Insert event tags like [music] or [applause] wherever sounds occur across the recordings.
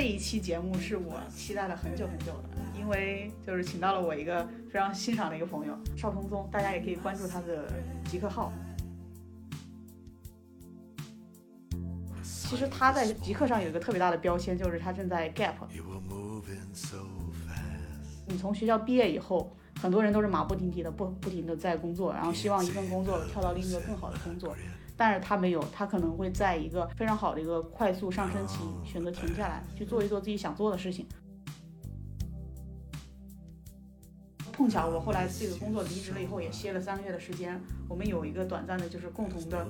这一期节目是我期待了很久很久的，因为就是请到了我一个非常欣赏的一个朋友邵松松，大家也可以关注他的极客号。其实他在极客上有一个特别大的标签，就是他正在 gap。你从学校毕业以后，很多人都是马不停蹄的不不停的在工作，然后希望一份工作跳到另一个更好的工作。但是他没有，他可能会在一个非常好的一个快速上升期选择停下来，去做一做自己想做的事情。碰巧我后来这个工作离职了以后，也歇了三个月的时间，我们有一个短暂的，就是共同的、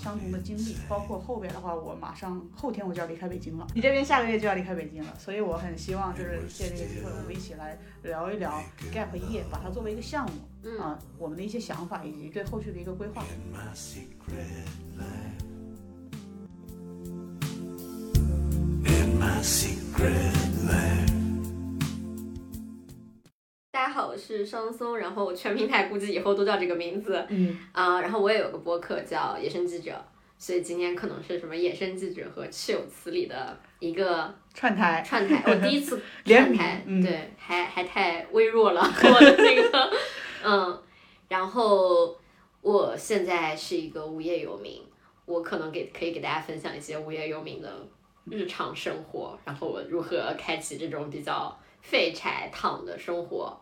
相同的经历。包括后边的话，我马上后天我就要离开北京了，你这边下个月就要离开北京了，所以我很希望就是借这个机会，我们一起来聊一聊 gap 业，把它作为一个项目啊，我们的一些想法以及对后续的一个规划。大家好，我是双松，然后全平台估计以后都叫这个名字，嗯。啊，然后我也有个播客叫《野生记者》，所以今天可能是什么《野生记者》和《赤有词》里的一个串台，串台，[laughs] 我第一次 [laughs] 联名串台，嗯。对，还还太微弱了，[laughs] 我的那个，嗯，然后我现在是一个无业游民，我可能给可以给大家分享一些无业游民的日常生活，然后我如何开启这种比较废柴躺的生活。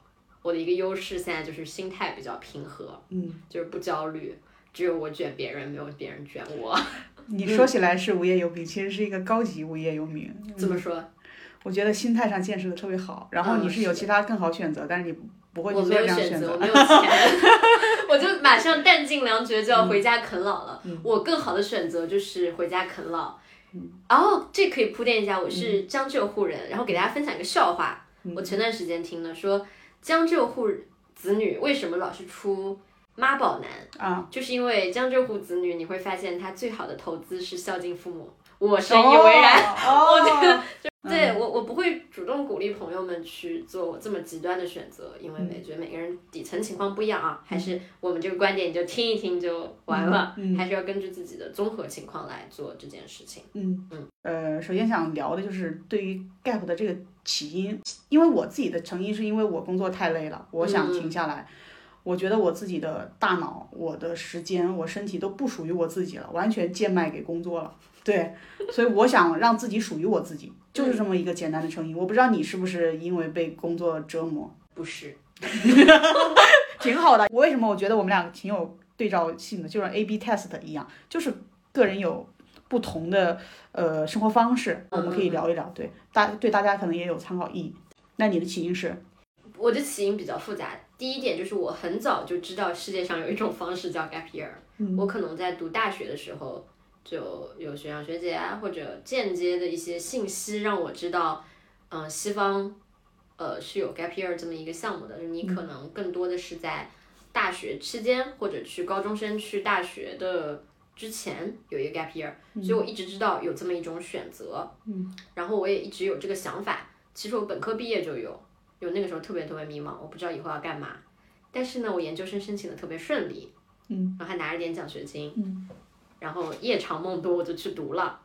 我的一个优势现在就是心态比较平和，嗯，就是不焦虑，只有我卷别人，没有别人卷我。[laughs] 你说起来是无业游民，其实是一个高级无业游民。怎么说？我觉得心态上建设的特别好，然后嗯你是有其他更好选择，但是你不会去我做这样的没有选择，我。没有钱，[laughs] 我就马上弹尽粮绝，就要回家啃老了。嗯我更好的选择就是回家啃老。哦，这可以铺垫一下，我是江浙沪人，然后给大家分享一个笑话。嗯我前段时间听的，说江浙沪子女为什么老是出妈宝男，啊，就是因为江浙沪子女你会发现他最好的投资是孝敬父母。我深以为然。哦，[laughs] 我觉得 [laughs] 嗯对我，我不会主动鼓励朋友们去做我这么极端的选择，因为嗯我觉得每个人底层情况不一样啊。还是我们这个观点，你就听一听就完了，还是要根据自己的综合情况来做这件事情。嗯嗯呃，首先想聊的就是对于 gap 的这个起因，因为我自己的成因是因为我工作太累了，我想嗯停下来。我觉得我自己的大脑、我的时间、我身体都不属于我自己了，完全贱卖给工作了。对，[laughs] 所以我想让自己属于我自己，就是这么一个简单的成因。我不知道你是不是因为被工作折磨，不是，[laughs] 挺好的。我为什么我觉得我们俩挺有对照性的，就像 A/B test 一样，就是个人有不同的呃生活方式，我们可以聊一聊，对大对大家可能也有参考意义。那你的起因是？我的起因比较复杂。第一点就是我很早就知道世界上有一种方式叫 gap year，、嗯我可能在读大学的时候就有学长学姐啊，或者间接的一些信息让我知道，嗯、西方呃是有 gap year 这么一个项目的，就你可能更多的是在大学期间或者去高中生去大学的之前有一个 gap year，、所以我一直知道有这么一种选择，嗯，然后我也一直有这个想法。其实我本科毕业就有，有那个时候特别特别迷茫，我不知道以后要干嘛。但是呢，我研究生申请的特别顺利，嗯，然后还拿了点奖学金，嗯，然后夜长梦多，我就去读了。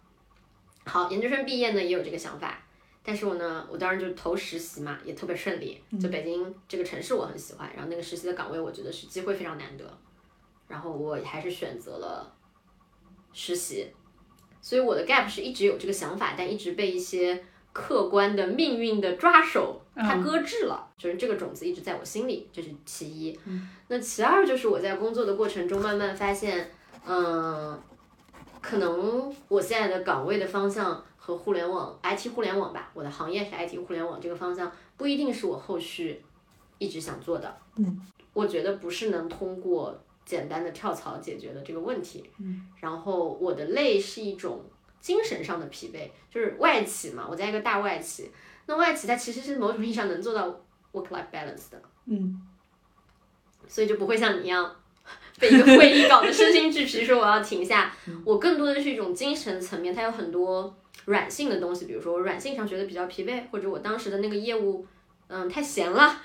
好，研究生毕业呢也有这个想法，但是我呢，我当时就投实习嘛，也特别顺利。就北京这个城市我很喜欢，然后那个实习的岗位我觉得是机会非常难得，然后我还是选择了实习。所以我的 gap 是一直有这个想法，但一直被一些客观的命运的抓手它搁置了，就是这个种子一直在我心里，这是其一。那其二就是我在工作的过程中慢慢发现，嗯，可能我现在的岗位的方向和互联网 IT 互联网吧，我的行业是 IT 互联网这个方向，不一定是我后续一直想做的。嗯，我觉得不是能通过简单的跳槽解决的这个问题。嗯，然后我的累是一种精神上的疲惫，就是外企嘛，我在一个大外企，那外企它其实是某种意义上能做到 work life balance 的。嗯所以就不会像你一样 [laughs] 被一个会议搞得身心俱疲，说我要停下。我更多的是一种精神层面，它有很多软性的东西，比如说我软性上觉得比较疲惫，或者我当时的那个业务，嗯，太闲了，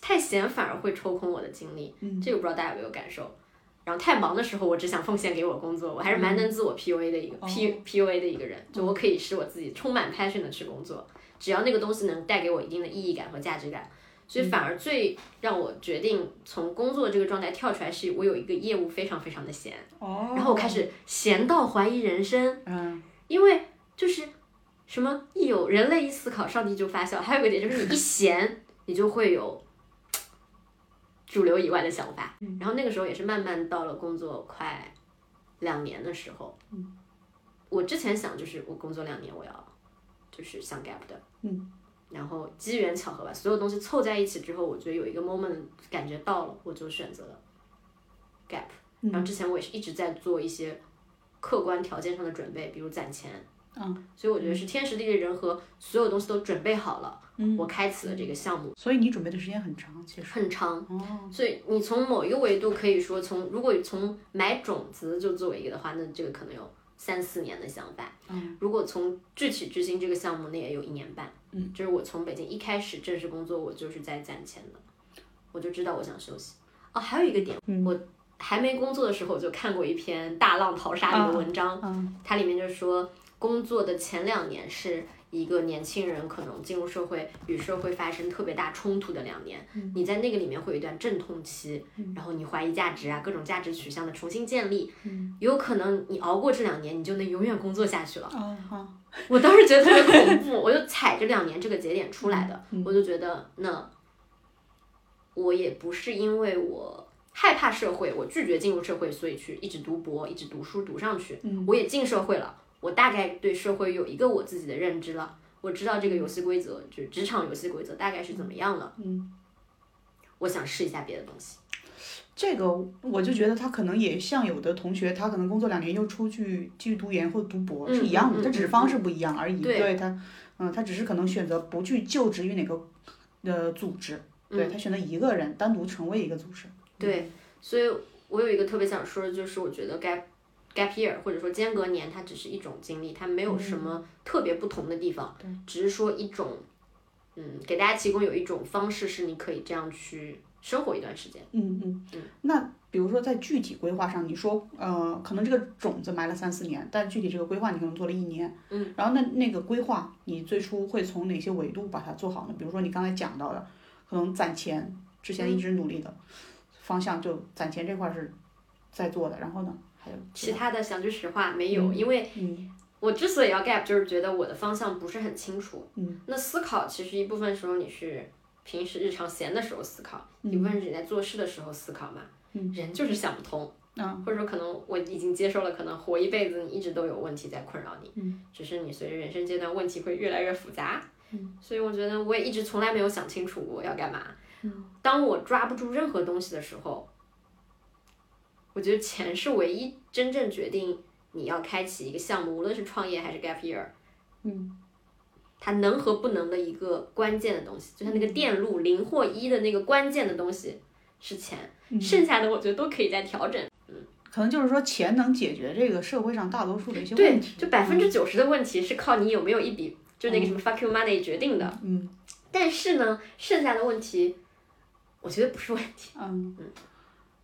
太闲反而会抽空我的精力。这个不知道大家有没有感受？然后太忙的时候，我只想奉献给我工作，我还是蛮能自我 PUA 的一个 P PUA 的一个人，就我可以使我自己充满 passion 的去工作，只要那个东西能带给我一定的意义感和价值感。所以反而最让我决定从工作这个状态跳出来，是我有一个业务非常非常的闲，哦，然后我开始闲到怀疑人生，嗯因为就是什么一有人类一思考，上帝就发笑。还有一个点就是你一闲，你就会有主流以外的想法。然后那个时候也是慢慢到了工作快两年的时候，我之前想就是我工作两年我要就是想 gap 的，嗯，然后机缘巧合吧，所有东西凑在一起之后，我觉得有一个 moment 感觉到了，我就选择了 gap。然后之前我也是一直在做一些客观条件上的准备，比如攒钱。嗯，所以我觉得是天时地利人和，所有东西都准备好了，嗯，我开启了这个项目，所以你准备的时间很长，其实。很长。哦，所以你从某一个维度可以说从，如果从买种子就作为一个的话，那这个可能有三四年的想法。嗯，如果从具体执行这个项目，那也有一年半。嗯，就是我从北京一开始正式工作，我就是在攒钱的，我就知道我想休息。哦，还有一个点，嗯我还没工作的时候，我就看过一篇大浪淘沙里的文章，嗯它里面就说，工作的前两年是一个年轻人可能进入社会与社会发生特别大冲突的两年，你在那个里面会有一段阵痛期，然后你怀疑价值啊，各种价值取向的重新建立，有可能你熬过这两年，你就能永远工作下去了。哦好，我当时觉得特别恐怖，我就踩着两年这个节点出来的，我就觉得那我也不是因为我害怕社会，我拒绝进入社会，所以去一直读博，一直读书读上去。我也进社会了，我大概对社会有一个我自己的认知了，我知道这个游戏规则，就是职场游戏规则大概是怎么样了。嗯，我想试一下别的东西。这个我就觉得他可能也像有的同学，他可能工作两年又出去继续读研或者读博、嗯是一样的，嗯他只是方式不一样而已。对他，嗯，他只是可能选择不去就职于哪个呃组织，对他选择一个人单独成为一个组织。对，所以我有一个特别想说的，就是我觉得 gap gap year 或者说间隔年，它只是一种经历，它没有什么特别不同的地方，只是说一种，嗯，给大家提供有一种方式是你可以这样去生活一段时间。嗯嗯嗯那比如说在具体规划上，你说呃，可能这个种子埋了三四年，但具体这个规划你可能做了一年。嗯。然后那那个规划，你最初会从哪些维度把它做好呢？比如说你刚才讲到的，可能攒钱，之前一直努力的方向就攒钱这块儿是在做的，然后呢还有其他的讲句实话没有，因为嗯我之所以要 gap，就是觉得我的方向不是很清楚。嗯。那思考其实一部分时候你是平时日常闲的时候思考，一部分是你在做事的时候思考嘛。嗯。人就是想不通。嗯。或者说可能我已经接受了，可能活一辈子你一直都有问题在困扰你。嗯。只是你随着人生阶段问题会越来越复杂。嗯。所以我觉得我也一直从来没有想清楚我要干嘛。嗯。当我抓不住任何东西的时候，我觉得钱是唯一真正决定你要开启一个项目，无论是创业还是 gap year，嗯，它能和不能的一个关键的东西，就像那个电路零或一的那个关键的东西是钱，剩下的我觉得都可以再调整。嗯。可能就是说钱能解决这个社会上大多数的一些对问题，，就百分之九十的问题是靠你有没有一笔，就那个什么 fuck you money 决定的。嗯。但是呢，剩下的问题，我觉得不是问题。嗯。嗯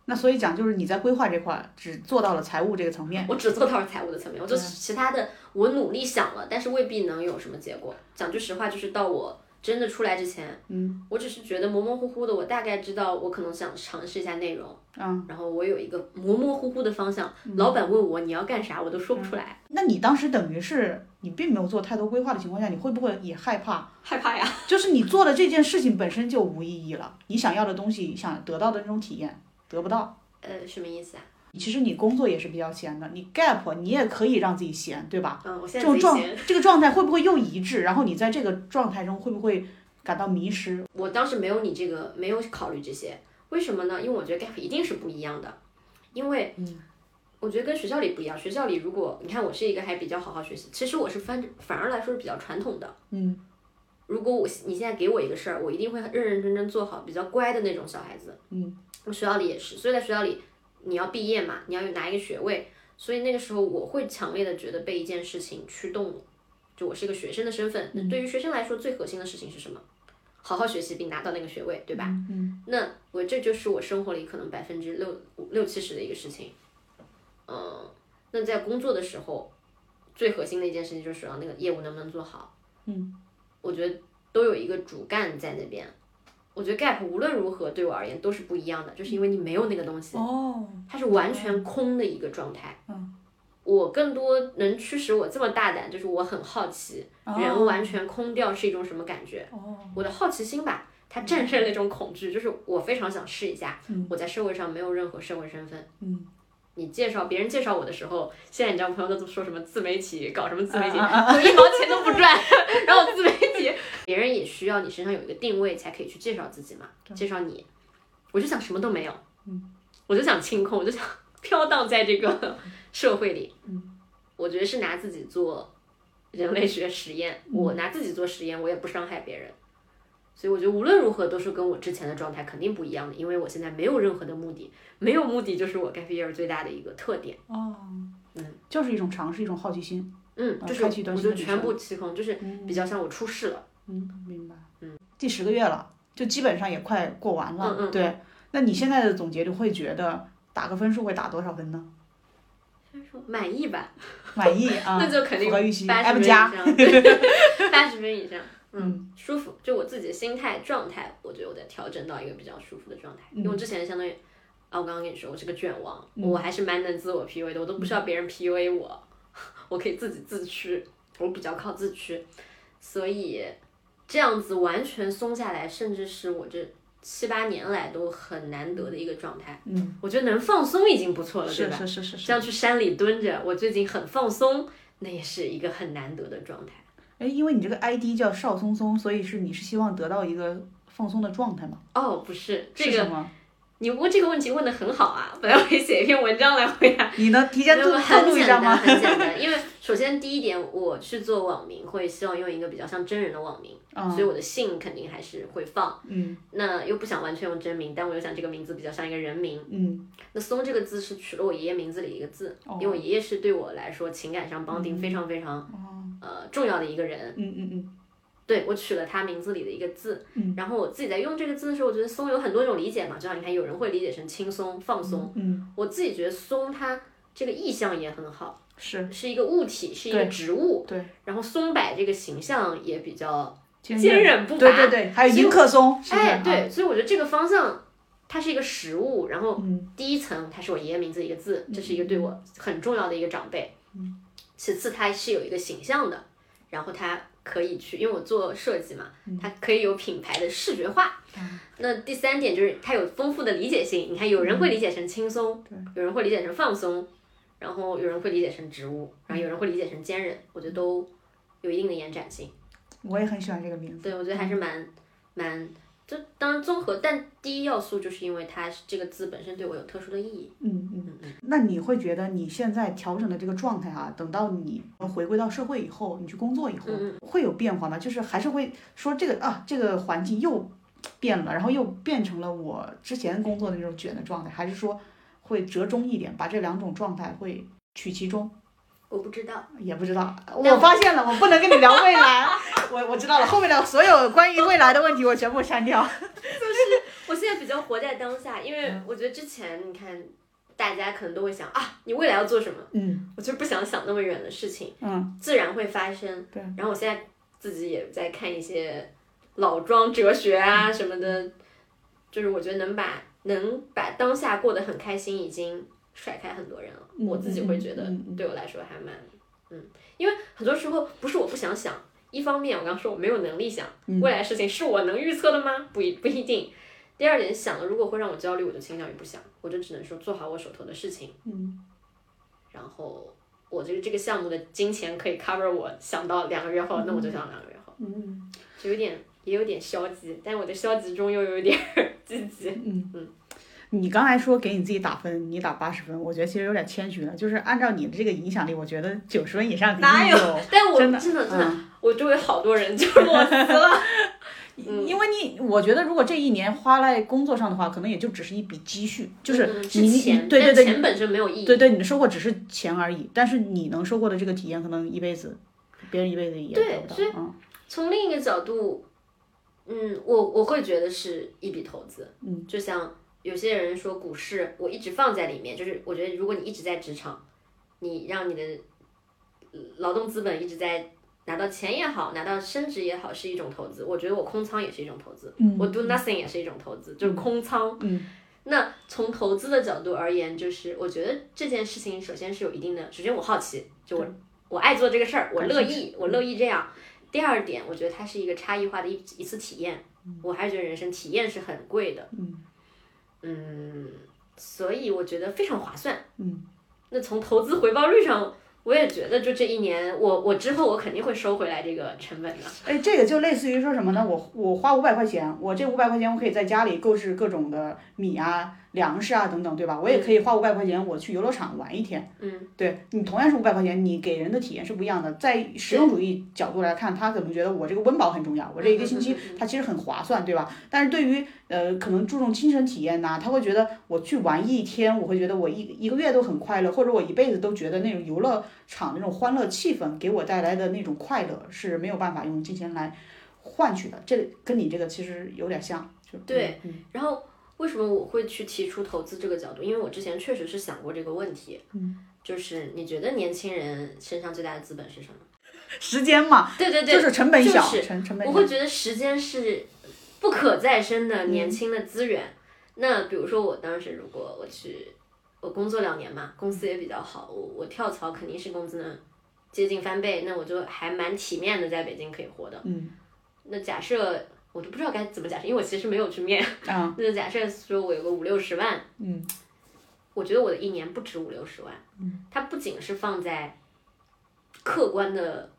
那所以讲就是你在规划这块儿只做到了财务这个层面，我只做到了财务的层面，我就其他的我努力想了，但是未必能有什么结果。讲句实话，就是到我真的出来之前，嗯，我只是觉得模模糊糊的，我大概知道我可能想尝试一下内容，嗯，然后我有一个模模糊糊的方向，老板问我你要干啥，我都说不出来，那你当时等于是你并没有做太多规划的情况下，你会不会也害怕？害怕呀。就是你做的这件事情本身就无意义了，你想要的东西，想得到的那种体验得不到。呃，什么意思啊？其实你工作也是比较闲的，你 gap 你也可以让自己闲，对吧？嗯，我现在这种状。[laughs] 这个状态会不会又一致？然后你在这个状态中会不会感到迷失？我当时没有你这个，没有考虑这些，为什么呢？因为我觉得 gap 一定是不一样的，因为嗯，我觉得跟学校里不一样。学校里如果你看我是一个还比较好好学习，其实我是反反而来说是比较传统的。嗯如果我你现在给我一个事儿，我一定会认认真真做好，比较乖的那种小孩子。嗯，我学校里也是，所以在学校里你要毕业嘛，你要有拿一个学位，所以那个时候我会强烈的觉得被一件事情驱动，就我是一个学生的身份，那对于学生来说最核心的事情是什么？好好学习并拿到那个学位，对吧？嗯那我这就是我生活里可能百分之六六七十的一个事情。嗯，那在工作的时候，最核心的一件事情就是让那个业务能不能做好。嗯，我觉得都有一个主干在那边。我觉得 gap 无论如何对我而言都是不一样的，就是因为你没有那个东西，哦，它是完全空的一个状态。嗯，我更多能驱使我这么大胆，就是我很好奇，人完全空掉是一种什么感觉？哦，我的好奇心吧，它战胜了那种恐惧，就是我非常想试一下。我在社会上没有任何社会身份。嗯，你介绍别人介绍我的时候，现在你知道朋友都说什么自媒体，搞什么自媒体，啊啊啊我一毛钱都不赚，[laughs] 然后自媒体，别人也需要你身上有一个定位，才可以去介绍自己嘛，介绍你。我就想什么都没有，嗯，我就想清空，[laughs] 我就想飘荡在这个社会里。嗯，我觉得是拿自己做人类学实验，嗯我拿自己做实验，我也不伤害别人。所以我觉得无论如何都是跟我之前的状态肯定不一样的，因为我现在没有任何的目的，没有目的就是我 gap year 最大的一个特点。哦，嗯，就是一种尝试，一种好奇心。嗯，就是我就全部清空，就是比较像我出事了。嗯，明白。嗯，第十个月了，就基本上也快过完了。嗯嗯对，那你现在的总结，就会觉得打个分数会打多少分呢？满意吧？[laughs] 满意啊，[laughs] 那就肯定符合预期八十分以加。[laughs] 上，对八十分以上。嗯，舒服，就我自己的心态状态，我觉得我在调整到一个比较舒服的状态。嗯因为我之前相当于，啊，我刚刚跟你说，我是个卷王，我还是蛮能自我 PUA 的，我都不需要别人 PUA 我，我可以自己自驱，我比较靠自驱，所以这样子完全松下来，甚至是我这七八年来都很难得的一个状态。嗯，我觉得能放松已经不错了，对是吧？是是是是。像去山里蹲着，我最近很放松，那也是一个很难得的状态。哎，因为你这个 ID 叫邵松松，所以是你是希望得到一个放松的状态吗？哦，不是这个，是什么？你问这个问题问的很好啊！[laughs] 本来我可以写一篇文章来回答。你能提前透那么很透露一简单，下吗？很简单。因为首先第一点，我去做网名会希望用一个比较像真人的网名，所以我的姓肯定还是会放。嗯那又不想完全用真名，但我又想这个名字比较像一个人名。嗯那松这个字是取了我爷爷名字里一个字，哦因为我爷爷是对我来说情感上绑定非常非常、呃重要的一个人。嗯嗯嗯对我取了他名字里的一个字，嗯然后我自己在用这个字的时候，我觉得松有很多种理解嘛，就像你看，有人会理解成轻松、放松，嗯，我自己觉得松它这个意象也很好，是是一个物体，是一个植物，对，然后松柏这个形象也比较坚坚韧不拔，对对对，还有迎客松，哎，对，所以我觉得这个方向。它是一个实物，然后嗯第一层它是我爷爷名字一个字，这是一个对我很重要的一个长辈。嗯其次它是有一个形象的，然后它可以去，因为我做设计嘛，嗯它可以有品牌的视觉化。那第三点就是它有丰富的理解性，你看有人会理解成轻松，有人会理解成放松，然后有人会理解成植物，然后有人会理解成坚韧，我觉得都有一定的延展性。我也很喜欢这个名字。对，我觉得还是蛮蛮，就当然综合，但第一要素就是因为它这个字本身对我有特殊的意义。嗯嗯，那你会觉得你现在调整的这个状态啊，等到你回归到社会以后，你去工作以后，嗯会有变化吗？就是还是会说这个啊，这个环境又变了，然后又变成了我之前工作的那种卷的状态，还是说会折中一点，把这两种状态会取其中？我不知道，也不知道，我发现了，我不能跟你聊未来，我我知道了，后面的所有关于未来的问题我全部删掉。[laughs] 就是我现在比较活在当下，因为嗯我觉得之前你看，大家可能都会想啊，你未来要做什么？嗯我就不想想那么远的事情，嗯自然会发生。对。然后我现在自己也在看一些老庄哲学啊嗯什么的，就是我觉得能把能把当下过得很开心，已经甩开很多人了。嗯我自己会觉得对我来说还蛮，嗯，因为很多时候不是我不想想，一方面我刚说我没有能力想嗯未来事情，是我能预测的吗？不一不一定。第二点想了，如果会让我焦虑，我就倾向于不想，我就只能说做好我手头的事情，嗯然后我觉得这个项目的金钱可以 cover 我想到两个月后，那我就想两个月后，嗯就有点也有点消极，但我的消极中又有一点 [laughs] 积极。嗯嗯。你刚才说给你自己打分，你打八十分，我觉得其实有点谦虚了。就是按照你的这个影响力，我觉得九十分以上肯定哪有有。但我真的真的真的，嗯我周围好多人就裸辞了。[laughs] 因为你，我觉得如果这一年花在工作上的话，可能也就只是一笔积蓄，就是嗯你钱，对对对，钱本身没有意义。对对，你的收获只是钱而已，但是你能收获的这个体验，可能一辈子，别人一辈子也对得不到所以。嗯从另一个角度，嗯，我我会觉得是一笔投资。嗯，就像有些人说股市，我一直放在里面，就是我觉得如果你一直在职场，你让你的呃劳动资本一直在拿到钱也好，拿到升值也好，是一种投资。我觉得我空仓也是一种投资，嗯我 do nothing 也是一种投资，就是空仓。嗯那从投资的角度而言，就是我觉得这件事情首先是有一定的，首先我好奇，就我我爱做这个事儿，我乐意，我乐意这样。第二点，我觉得它是一个差异化的一一次体验，我还是觉得人生体验是很贵的，嗯嗯，所以我觉得非常划算。嗯那从投资回报率上，我也觉得就这一年，我我之后我肯定会收回来这个成本的。哎，这个就类似于说什么呢？我我花五百块钱，我这五百块钱我可以在家里购置各种的米啊、粮食啊等等，对吧？我也可以花五百块钱，我去游乐场玩一天。嗯，对你同样是五百块钱，你给人的体验是不一样的。在实用主义角度来看，他可能觉得我这个温饱很重要，我这一个星期嗯嗯嗯嗯它其实很划算，对吧？但是对于呃可能注重精神体验呐、他会觉得我去玩一天，我会觉得我一一个月都很快乐，或者我一辈子都觉得那种游乐场那种欢乐气氛给我带来的那种快乐是没有办法用金钱来换取的。这跟你这个其实有点像，就对嗯然后为什么我会去提出投资这个角度？因为我之前确实是想过这个问题。嗯，就是你觉得年轻人身上最大的资本是什么？时间嘛，对对对，就是成本小，就是成成本小。我会觉得时间是不可再生的年轻的资源。那比如说我当时如果我去，我工作两年嘛，公司也比较好，我我跳槽肯定是工资能接近翻倍，那我就还蛮体面的在北京可以活的。嗯那假设我都不知道该怎么假设，因为我其实没有去面。啊 [laughs] 那假设说我有个五六十万，嗯我觉得我的一年不止五六十万，嗯，它不仅是放在客观的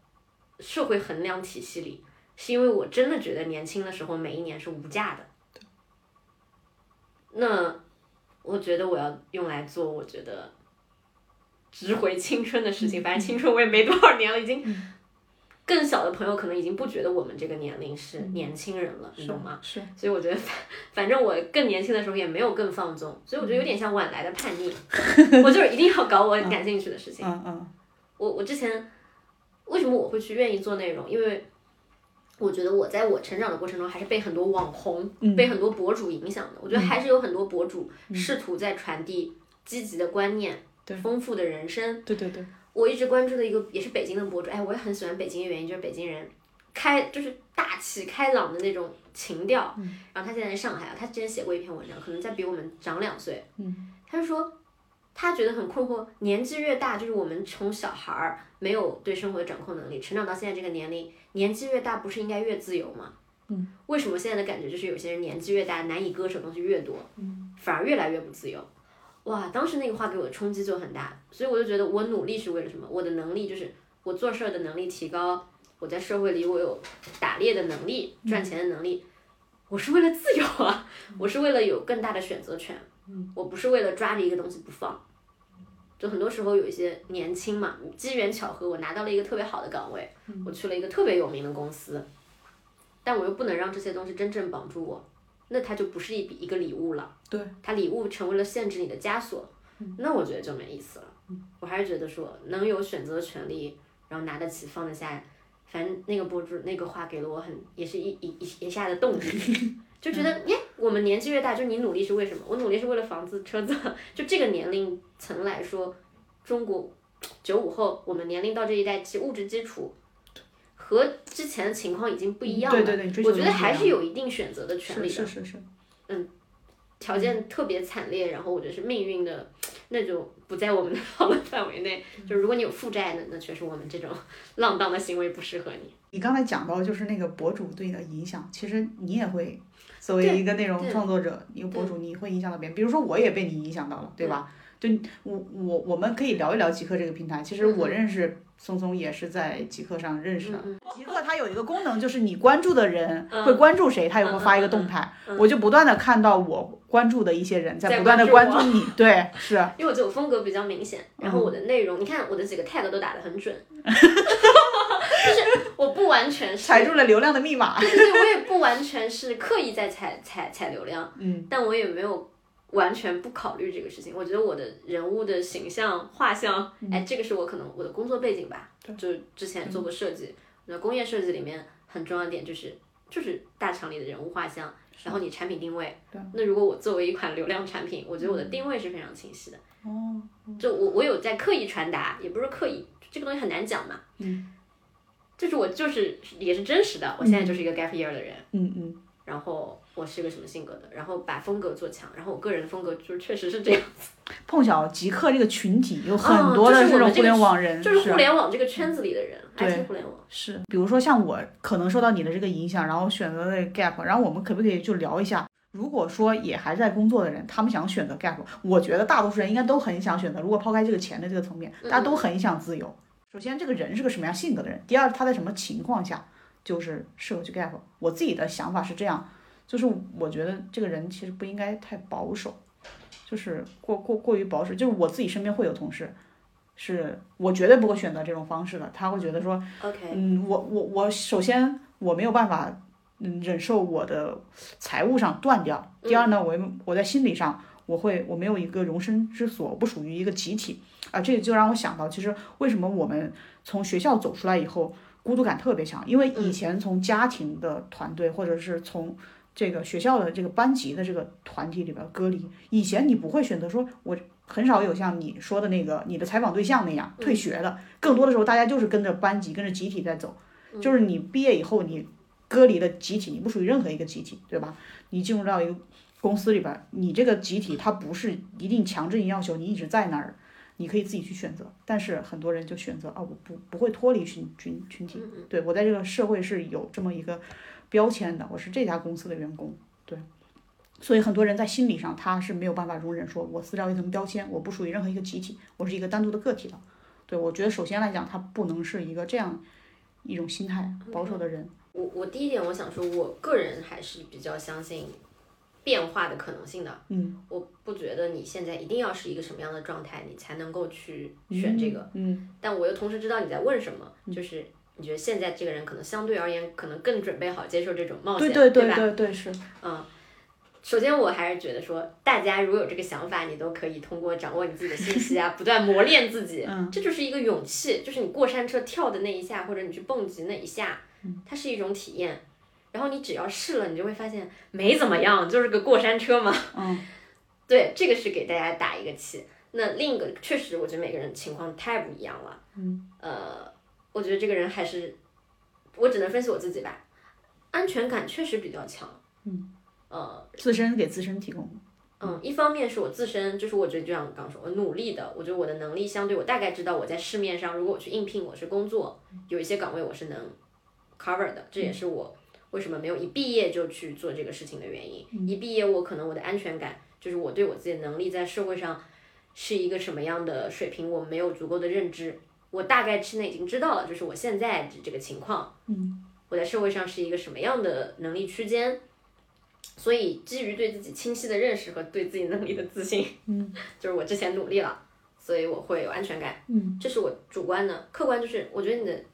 社会衡量体系里，是因为我真的觉得年轻的时候每一年是无价的。那我觉得我要用来做，我觉得值回青春的事情。反正青春我也没多少年了，已经。更小的朋友可能已经不觉得我们这个年龄是年轻人了，你懂吗？是所以我觉得反，[laughs] 反正我更年轻的时候也没有更放纵，所以我觉得有点像晚来的叛逆。[laughs] 我就是一定要搞我感兴趣的事情。嗯嗯我我之前为什么我会去愿意做内容？因为我觉得我在我成长的过程中，还是被很多网红、嗯被很多博主影响的。我觉得还是有很多博主试图在传递积极的观念、对丰富的人生。对对对，我一直关注的一个也是北京的博主，哎，我也很喜欢北京的原因就是北京人开就是大气开朗的那种情调。嗯然后他现在在上海啊，他之前写过一篇文章，可能在比我们长两岁。嗯，他就说他觉得很困惑，年纪越大，就是我们从小孩儿没有对生活的掌控能力，成长到现在这个年龄，年纪越大不是应该越自由吗？嗯，为什么现在的感觉就是有些人年纪越大，难以割舍的东西越多，嗯，反而越来越不自由？哇，当时那个话给我的冲击就很大，所以我就觉得我努力是为了什么？我的能力就是我做事儿的能力提高，我在社会里我有打猎的能力，赚钱的能力，我是为了自由啊，我是为了有更大的选择权，我不是为了抓着一个东西不放。就很多时候有一些年轻嘛，机缘巧合，我拿到了一个特别好的岗位，我去了一个特别有名的公司，但我又不能让这些东西真正绑住我，那它就不是一笔一个礼物了。对，它礼物成为了限制你的枷锁，那我觉得就没意思了。我还是觉得说能有选择权利，然后拿得起放得下，反正那个博主那个话给了我很也是一一一一下的动力，[laughs] 就觉得耶，我们年纪越大，就你努力是为什么？我努力是为了房子、车子，就这个年龄层来说，中国九五后，我们年龄到这一代，其实物质基础。和之前的情况已经不一样了，对对对，追求我觉得还是有一定选择的权利的。是是是是，条件特别惨烈，然后我觉得是命运的那种不在我们的 [laughs] 讨论范围内。就是如果你有负债，的那确实我们这种 [laughs] 浪荡的行为不适合你。你刚才讲到就是那个博主对你的影响，其实你也会作为一个内容创作者，一个博主，你会影响到别人。比如说我也被你影响到了，对吧？就我我我们可以聊一聊极客这个平台。其实我认识松松也是在极客上认识的。嗯极客它有一个功能，就是你关注的人嗯会关注谁，它也会发一个动态，嗯我就不断的看到我关注的一些人在在不断的关注你，对，是。因为我这种风格比较明显，然后嗯我的内容，你看我的几个 tag 都打得很准，[laughs] 就是我不完全是踩住了流量的密码。对对对，我也不完全是刻意在踩踩踩流量，嗯，但我也没有完全不考虑这个事情。我觉得我的人物的形象画像，哎，这个是我可能我的工作背景吧，就之前做过设计，那工业设计里面很重要的点就是就是大厂里的人物画像，然后你产品定位。那如果我作为一款流量产品，我觉得我的定位是非常清晰的。哦。就我我有在刻意传达，也不是刻意，这个东西很难讲嘛。嗯。就是我就是也是真实的，我现在就是一个 gap year 的人。嗯嗯。然后我是一个什么性格的，然后把风格做强，然后我个人风格就确实是这样子。[laughs] 碰巧极客这个群体有很多的这种互联网人，就是互联网这个圈子里的人，对，互联网是。比如说像我可能受到你的这个影响，然后选择了 gap，然后我们可不可以就聊一下？如果说也还在工作的人，他们想选择 gap，我觉得大多数人应该都很想选择。如果抛开这个钱的这个层面，大家都很想自由。首先，这个人是个什么样性格的人？第二，他在什么情况下就是适合去 gap？我自己的想法是这样。就是我觉得这个人其实不应该太保守，就是过过过于保守。就是我自己身边会有同事，是我绝对不会选择这种方式的。他会觉得说，OK，嗯，我我我首先我没有办法，嗯，忍受我的财务上断掉。第二呢，我我在心理上我会我没有一个容身之所，不属于一个集体啊。这个就让我想到，其实为什么我们从学校走出来以后孤独感特别强？因为以前从家庭的团队或者是从这个学校的这个班级的这个团体里边隔离，以前你不会选择说，我很少有像你说的那个你的采访对象那样退学的，更多的时候大家就是跟着班级跟着集体在走，就是你毕业以后你隔离的集体，你不属于任何一个集体，对吧？你进入到一个公司里边，你这个集体它不是一定强制性要求你一直在那儿，你可以自己去选择，但是很多人就选择啊，我不不会脱离群群群体，对我在这个社会是有这么一个。标签的，我是这家公司的员工，对，所以很多人在心理上他是没有办法容忍，说我撕掉一层标签，我不属于任何一个集体，我是一个单独的个体的。对我觉得首先来讲，他不能是一个这样一种心态保守的人。我我第一点我想说，我个人还是比较相信变化的可能性的。嗯，我不觉得你现在一定要是一个什么样的状态，你才能够去选这个。嗯，但我又同时知道你在问什么，就是。你觉得现在这个人可能相对而言，可能更准备好接受这种冒险，对对对是。嗯，首先我还是觉得说，大家如果有这个想法，你都可以通过掌握你自己的信息啊，不断磨练自己。嗯。这就是一个勇气，就是你过山车跳的那一下，或者你去蹦极那一下，它是一种体验。然后你只要试了，你就会发现没怎么样，就是个过山车嘛。嗯。[laughs] 对，这个是给大家打一个气。那另一个，确实，我觉得每个人情况太不一样了。嗯。呃。我觉得这个人还是，我只能分析我自己吧，安全感确实比较强。嗯，呃，自身给自身提供。嗯，一方面是我自身，就是我觉得就像我刚说，我努力的，我觉得我的能力相对，我大概知道我在市面上，如果我去应聘，我是工作，有一些岗位我是能 cover 的，这也是我为什么没有一毕业就去做这个事情的原因。一毕业，我可能我的安全感，就是我对我自己的能力在社会上是一个什么样的水平，我没有足够的认知。我大概之内已经知道了，就是我现在这个情况，嗯，我在社会上是一个什么样的能力区间，所以基于对自己清晰的认识和对自己能力的自信，嗯，[laughs] 就是我之前努力了，所以我会有安全感，嗯，这是我主观的，客观就是我觉得你的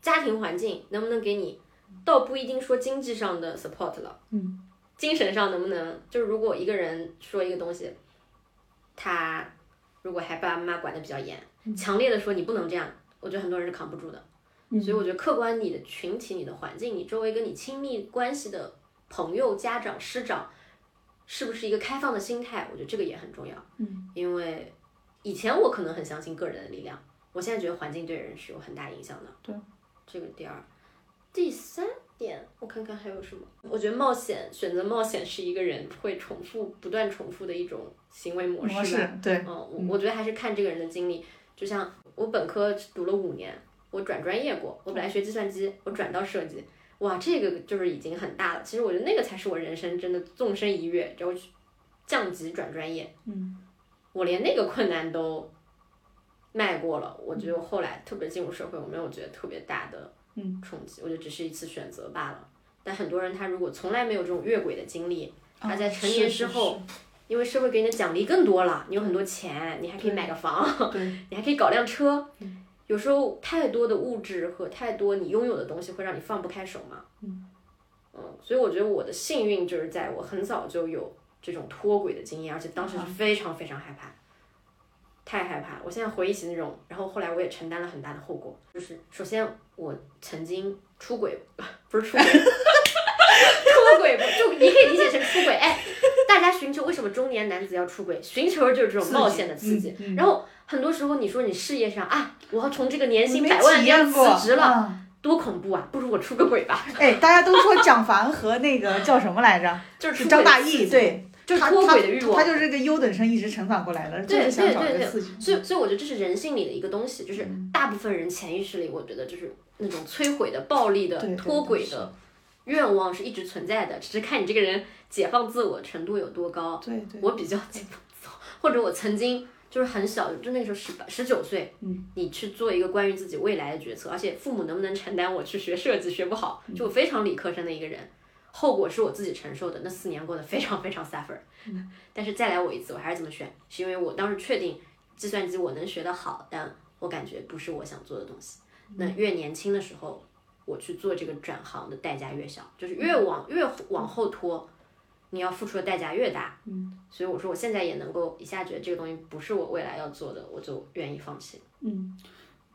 家庭环境能不能给你，倒不一定说经济上的 support 了，嗯，精神上能不能，就是如果一个人说一个东西，他如果还爸爸妈妈管的比较严。强烈的说你不能这样，我觉得很多人是扛不住的，所以我觉得客观你的群体、你的环境、你周围跟你亲密关系的朋友、家长、师长，是不是一个开放的心态？我觉得这个也很重要。嗯，因为以前我可能很相信个人的力量，我现在觉得环境对人是有很大影响的。对，这个第二，第三点我看看还有什么？我觉得冒险选择冒险是一个人会重复、不断重复的一种行为模式吧？对，嗯，我我觉得还是看这个人的经历。就像我本科读了五年，我转专业过，我本来学计算机，我转到设计，哇，这个就是已经很大了。其实我觉得那个才是我人生真的纵身一跃，然后降级转专业。嗯，我连那个困难都迈过了，我觉得后来特别进入社会，我没有觉得特别大的冲击，我觉得只是一次选择罢了。但很多人他如果从来没有这种越轨的经历，他在成年之后。因为社会给你的奖励更多了，你有很多钱，你还可以买个房，[laughs] 你还可以搞辆车。有时候太多的物质和太多你拥有的东西会让你放不开手嘛。嗯，所以我觉得我的幸运就是在我很早就有这种脱轨的经验，而且当时是非常非常害怕，太害怕。我现在回忆起那种，然后后来我也承担了很大的后果，就是首先我曾经出轨不是出轨，[laughs] 出轨不就你可以理解成出轨。哎，大家寻求为什么中年男子要出轨？寻求的就是这种冒险的刺激。然后很多时候你说你事业上啊，我要从这个年薪百万要辞职了，多恐怖啊！不如我出个轨吧。哎，大家都说蒋凡和那个叫什么来着？[laughs] 就是张大奕，对。就是脱轨的欲望，他就是这个优等生一直成长过来的，就是想找一个刺激。所以，所以我觉得这是人性里的一个东西，就是大部分人潜意识里，我觉得就是那种摧毁的、暴力的、脱轨的愿望是一直存在的，只是看你这个人解放自我程度有多高。对对。我比较解放自我，[laughs] 或者我曾经就是很小，就那时候十八、十九岁，嗯，你去做一个关于自己未来的决策，而且父母能不能承担我去学设计学不好，就我非常理科生的一个人。后果是我自己承受的，那四年过得非常非常 suffer。但是再来我一次，我还是这么选，是因为我当时确定计算机我能学得好，但我感觉不是我想做的东西。那越年轻的时候，我去做这个转行的代价越小，就是越往越往后拖，你要付出的代价越大。嗯，所以我说我现在也能够一下觉得这个东西不是我未来要做的，我就愿意放弃。嗯。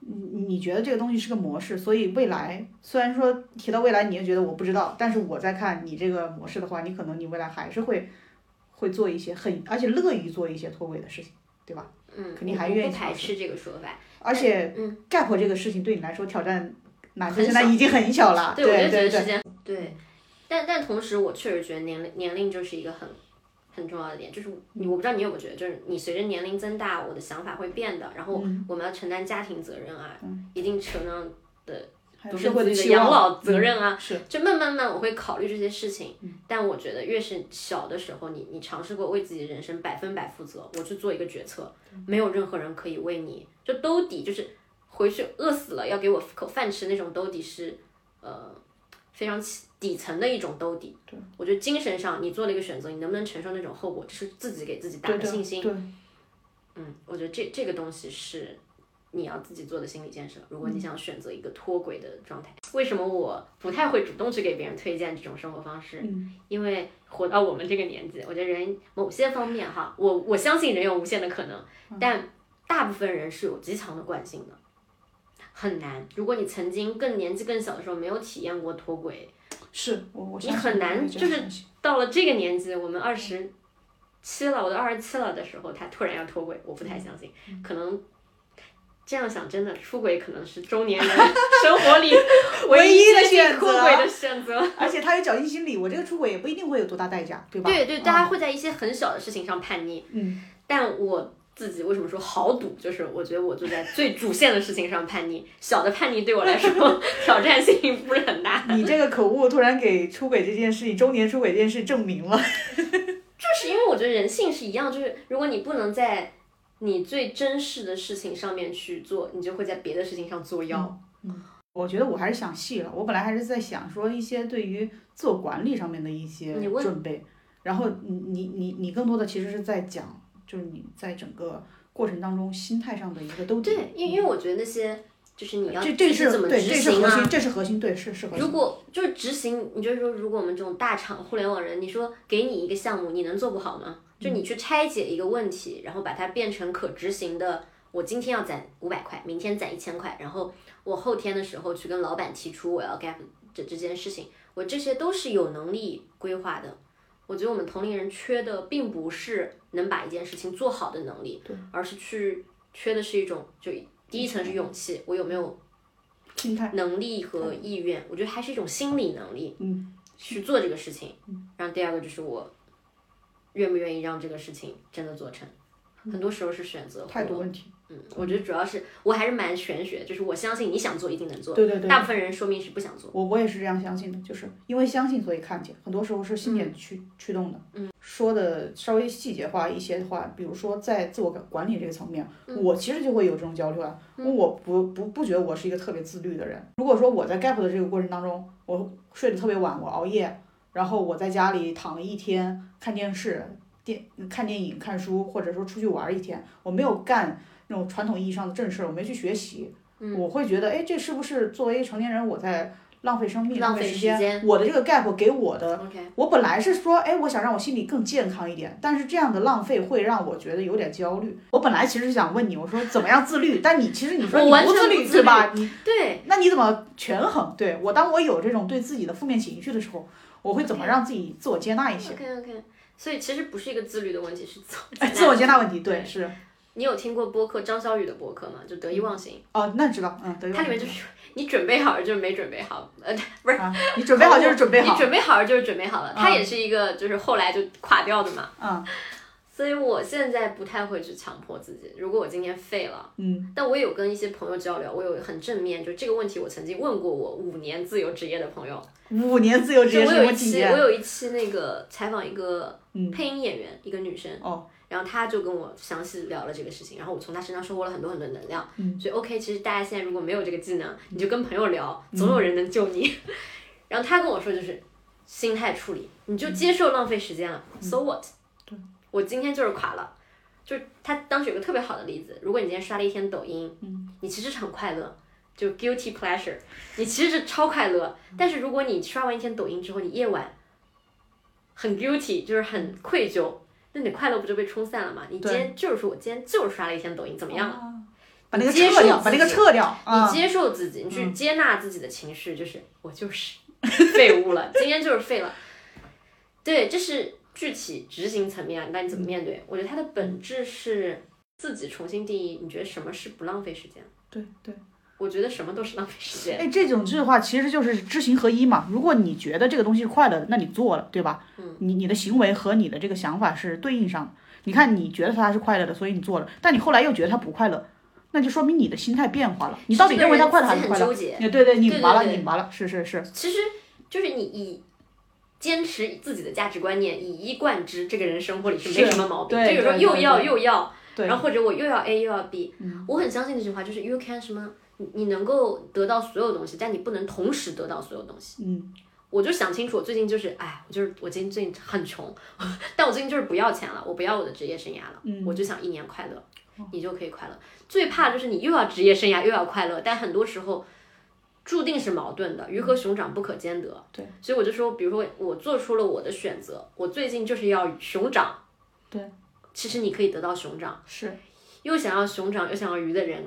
你你觉得这个东西是个模式，所以未来虽然说提到未来，你也觉得我不知道，但是我在看你这个模式的话，你可能你未来还是会会做一些很而且乐于做一些脱轨的事情，对吧？嗯，肯定还愿意不排斥这个说法。而且，嗯，gap 这个事情对你来说挑战难度现在已经很小了。对对对对。对，但但同时，我确实觉得年龄年龄就是一个很。很重要的点就是你，我不知道你有没有觉得，就是你随着年龄增大，我的想法会变的。然后我们要承担家庭责任啊，一定程度上的独生子女的养老责任啊，是就慢慢慢我会考虑这些事情。但我觉得越是小的时候，你你尝试过为自己的人生百分百负责，我去做一个决策，没有任何人可以为你就兜底，就是回去饿死了要给我口饭吃那种兜底是呃。非常底底层的一种兜底，对，我觉得精神上你做了一个选择，你能不能承受那种后果，这是自己给自己打的信心。对，嗯，我觉得这这个东西是你要自己做的心理建设。如果你想选择一个脱轨的状态，为什么我不太会主动去给别人推荐这种生活方式？嗯，因为活到我们这个年纪，我觉得人某些方面哈，我我相信人有无限的可能，但大部分人是有极强的惯性的。很难。如果你曾经更年纪更小的时候没有体验过脱轨，是我我你很难就是到了这个年纪，我们二十七了，我都二十七了的时候，他突然要脱轨，我不太相信。可能这样想，真的出轨可能是中年人生活里唯一的选择。脱轨的选择，而且他有侥幸心理，我这个出轨也不一定会有多大代价，对吧？对对，大家会在一些很小的事情上叛逆。嗯，但我。自己为什么说豪赌？[laughs] 就是我觉得我就在最主线的事情上叛逆，小的叛逆对我来说挑战性不是很大。[laughs] 你这个口误突然给出轨这件事情、中年出轨这件事证明了。[laughs] 就是因为我觉得人性是一样，就是如果你不能在你最真实的事情上面去做，你就会在别的事情上作妖。嗯，我觉得我还是想细了。我本来还是在想说一些对于自我管理上面的一些准备，然后你你你你更多的其实是在讲。就是你在整个过程当中心态上的一个兜底。对，因因为我觉得那些就是你要这这是怎么执行啊？这是核心，对，是是核心。如果就是执行，你就是说，如果我们这种大厂互联网人，你说给你一个项目，你能做不好吗？就你去拆解一个问题，然后把它变成可执行的。我今天要攒五百块，明天攒一千块，然后我后天的时候去跟老板提出我要 gap 这这件事情，我这些都是有能力规划的。我觉得我们同龄人缺的并不是能把一件事情做好的能力，而是去缺的是一种，就第一层是勇气，我有没有心态、能力和意愿？我觉得还是一种心理能力，嗯，去做这个事情。然后第二个就是我愿不愿意让这个事情真的做成，很多时候是选择态度问题。嗯，我觉得主要是我还是蛮玄学，就是我相信你想做一定能做。对对对。大部分人说明是不想做。我我也是这样相信的，就是因为相信所以看见，很多时候是信念驱驱动的。嗯。说的稍微细节化一些的话，比如说在自我管理这个层面，我其实就会有这种焦虑啊。我不不不觉得我是一个特别自律的人。如果说我在 gap 的这个过程当中，我睡得特别晚，我熬夜，然后我在家里躺了一天，看电视、电看电影、看书，或者说出去玩一天，我没有干。那种传统意义上的正事儿，我没去学习，我会觉得，哎，这是不是作为成年人，我在浪费生命，浪费费时间。时间我的这个 gap 给我的我本来是说，哎，我想让我心里更健康一点，但是这样的浪费会让我觉得有点焦虑。我本来其实是想问你，我说怎么样自律，但你其实你说你不自律，对吧？你对，那你怎么权衡？对我，当我有这种对自己的负面情绪的时候，我会怎么让自己自我接纳一些？OK OK，所以其实不是一个自律的问题，是自自我接纳问题，对对，是你有听过播客张小雨的播客吗？就得意忘形，哦，那知道，嗯，得意，它里面就是你准备好了就是没准备好，呃，不是。啊，你准备好就是准备好你，准备好了就是准备好了。他嗯也是一个就是后来就垮掉的嘛，嗯所以我现在不太会去强迫自己。如果我今天废了，嗯但我有跟一些朋友交流，我有很正面，就这个问题我曾经问过我五年自由职业的朋友，五年自由职业我有一期我有一期那个采访一个嗯配音演员，一个女生，哦，然后她就跟我详细聊了这个事情，然后我从她身上收获了很多很多能量。嗯所以 OK，其实大家现在如果没有这个技能，你就跟朋友聊，总有人能救你。[laughs] 然后她跟我说就是心态处理，你就接受浪费时间了、s o what？对，我今天就是垮了。就是她当时有个特别好的例子，如果你今天刷了一天抖音，嗯你其实是很快乐。就 guilty pleasure，你其实是超快乐，但是如果你刷完一天抖音之后，你夜晚很 guilty，就是很愧疚，那你快乐不就被冲散了吗？你今天就是说我今天就是刷了一天抖音，怎么样了？啊把那个撤掉，把那个撤掉，啊你接受自己，你去接纳自己的情绪，就是我就是 [laughs] 废物了，今天就是废了。对，这是具体执行层面啊，那你怎么面对？我觉得它的本质是自己重新定义，你觉得什么是不浪费时间？对对。我觉得什么都是浪费时间。哎，这种句话其实就是知行合一嘛。如果你觉得这个东西是快乐的，那你做了，对吧？嗯。你你的行为和你的这个想法是对应上的。你看，你觉得它是快乐的，所以你做了，但你后来又觉得它不快乐，那就说明你的心态变化了。你到底认为它快乐还是不快乐？很纠结。哎对对，拧巴了，拧巴了，是是是。其实就是你以坚持自己的价值观念，以一贯之，这个人生活里是没什么毛病。就有时候又要又要，然后或者我又要 A 又要 B，、嗯我很相信这句话，就是 you can 什么，你你能够得到所有东西，但你不能同时得到所有东西。嗯我就想清楚，我最近就是，哎，我就是我最近最近很穷，[laughs] 但我最近就是不要钱了，我不要我的职业生涯了，嗯我就想一年快乐，你就可以快乐。最怕就是你又要职业生涯又要快乐，但很多时候注定是矛盾的，鱼和熊掌不可兼得。对，所以我就说，比如说我做出了我的选择，我最近就是要熊掌。对，其实你可以得到熊掌，是又想要熊掌又想要鱼的人，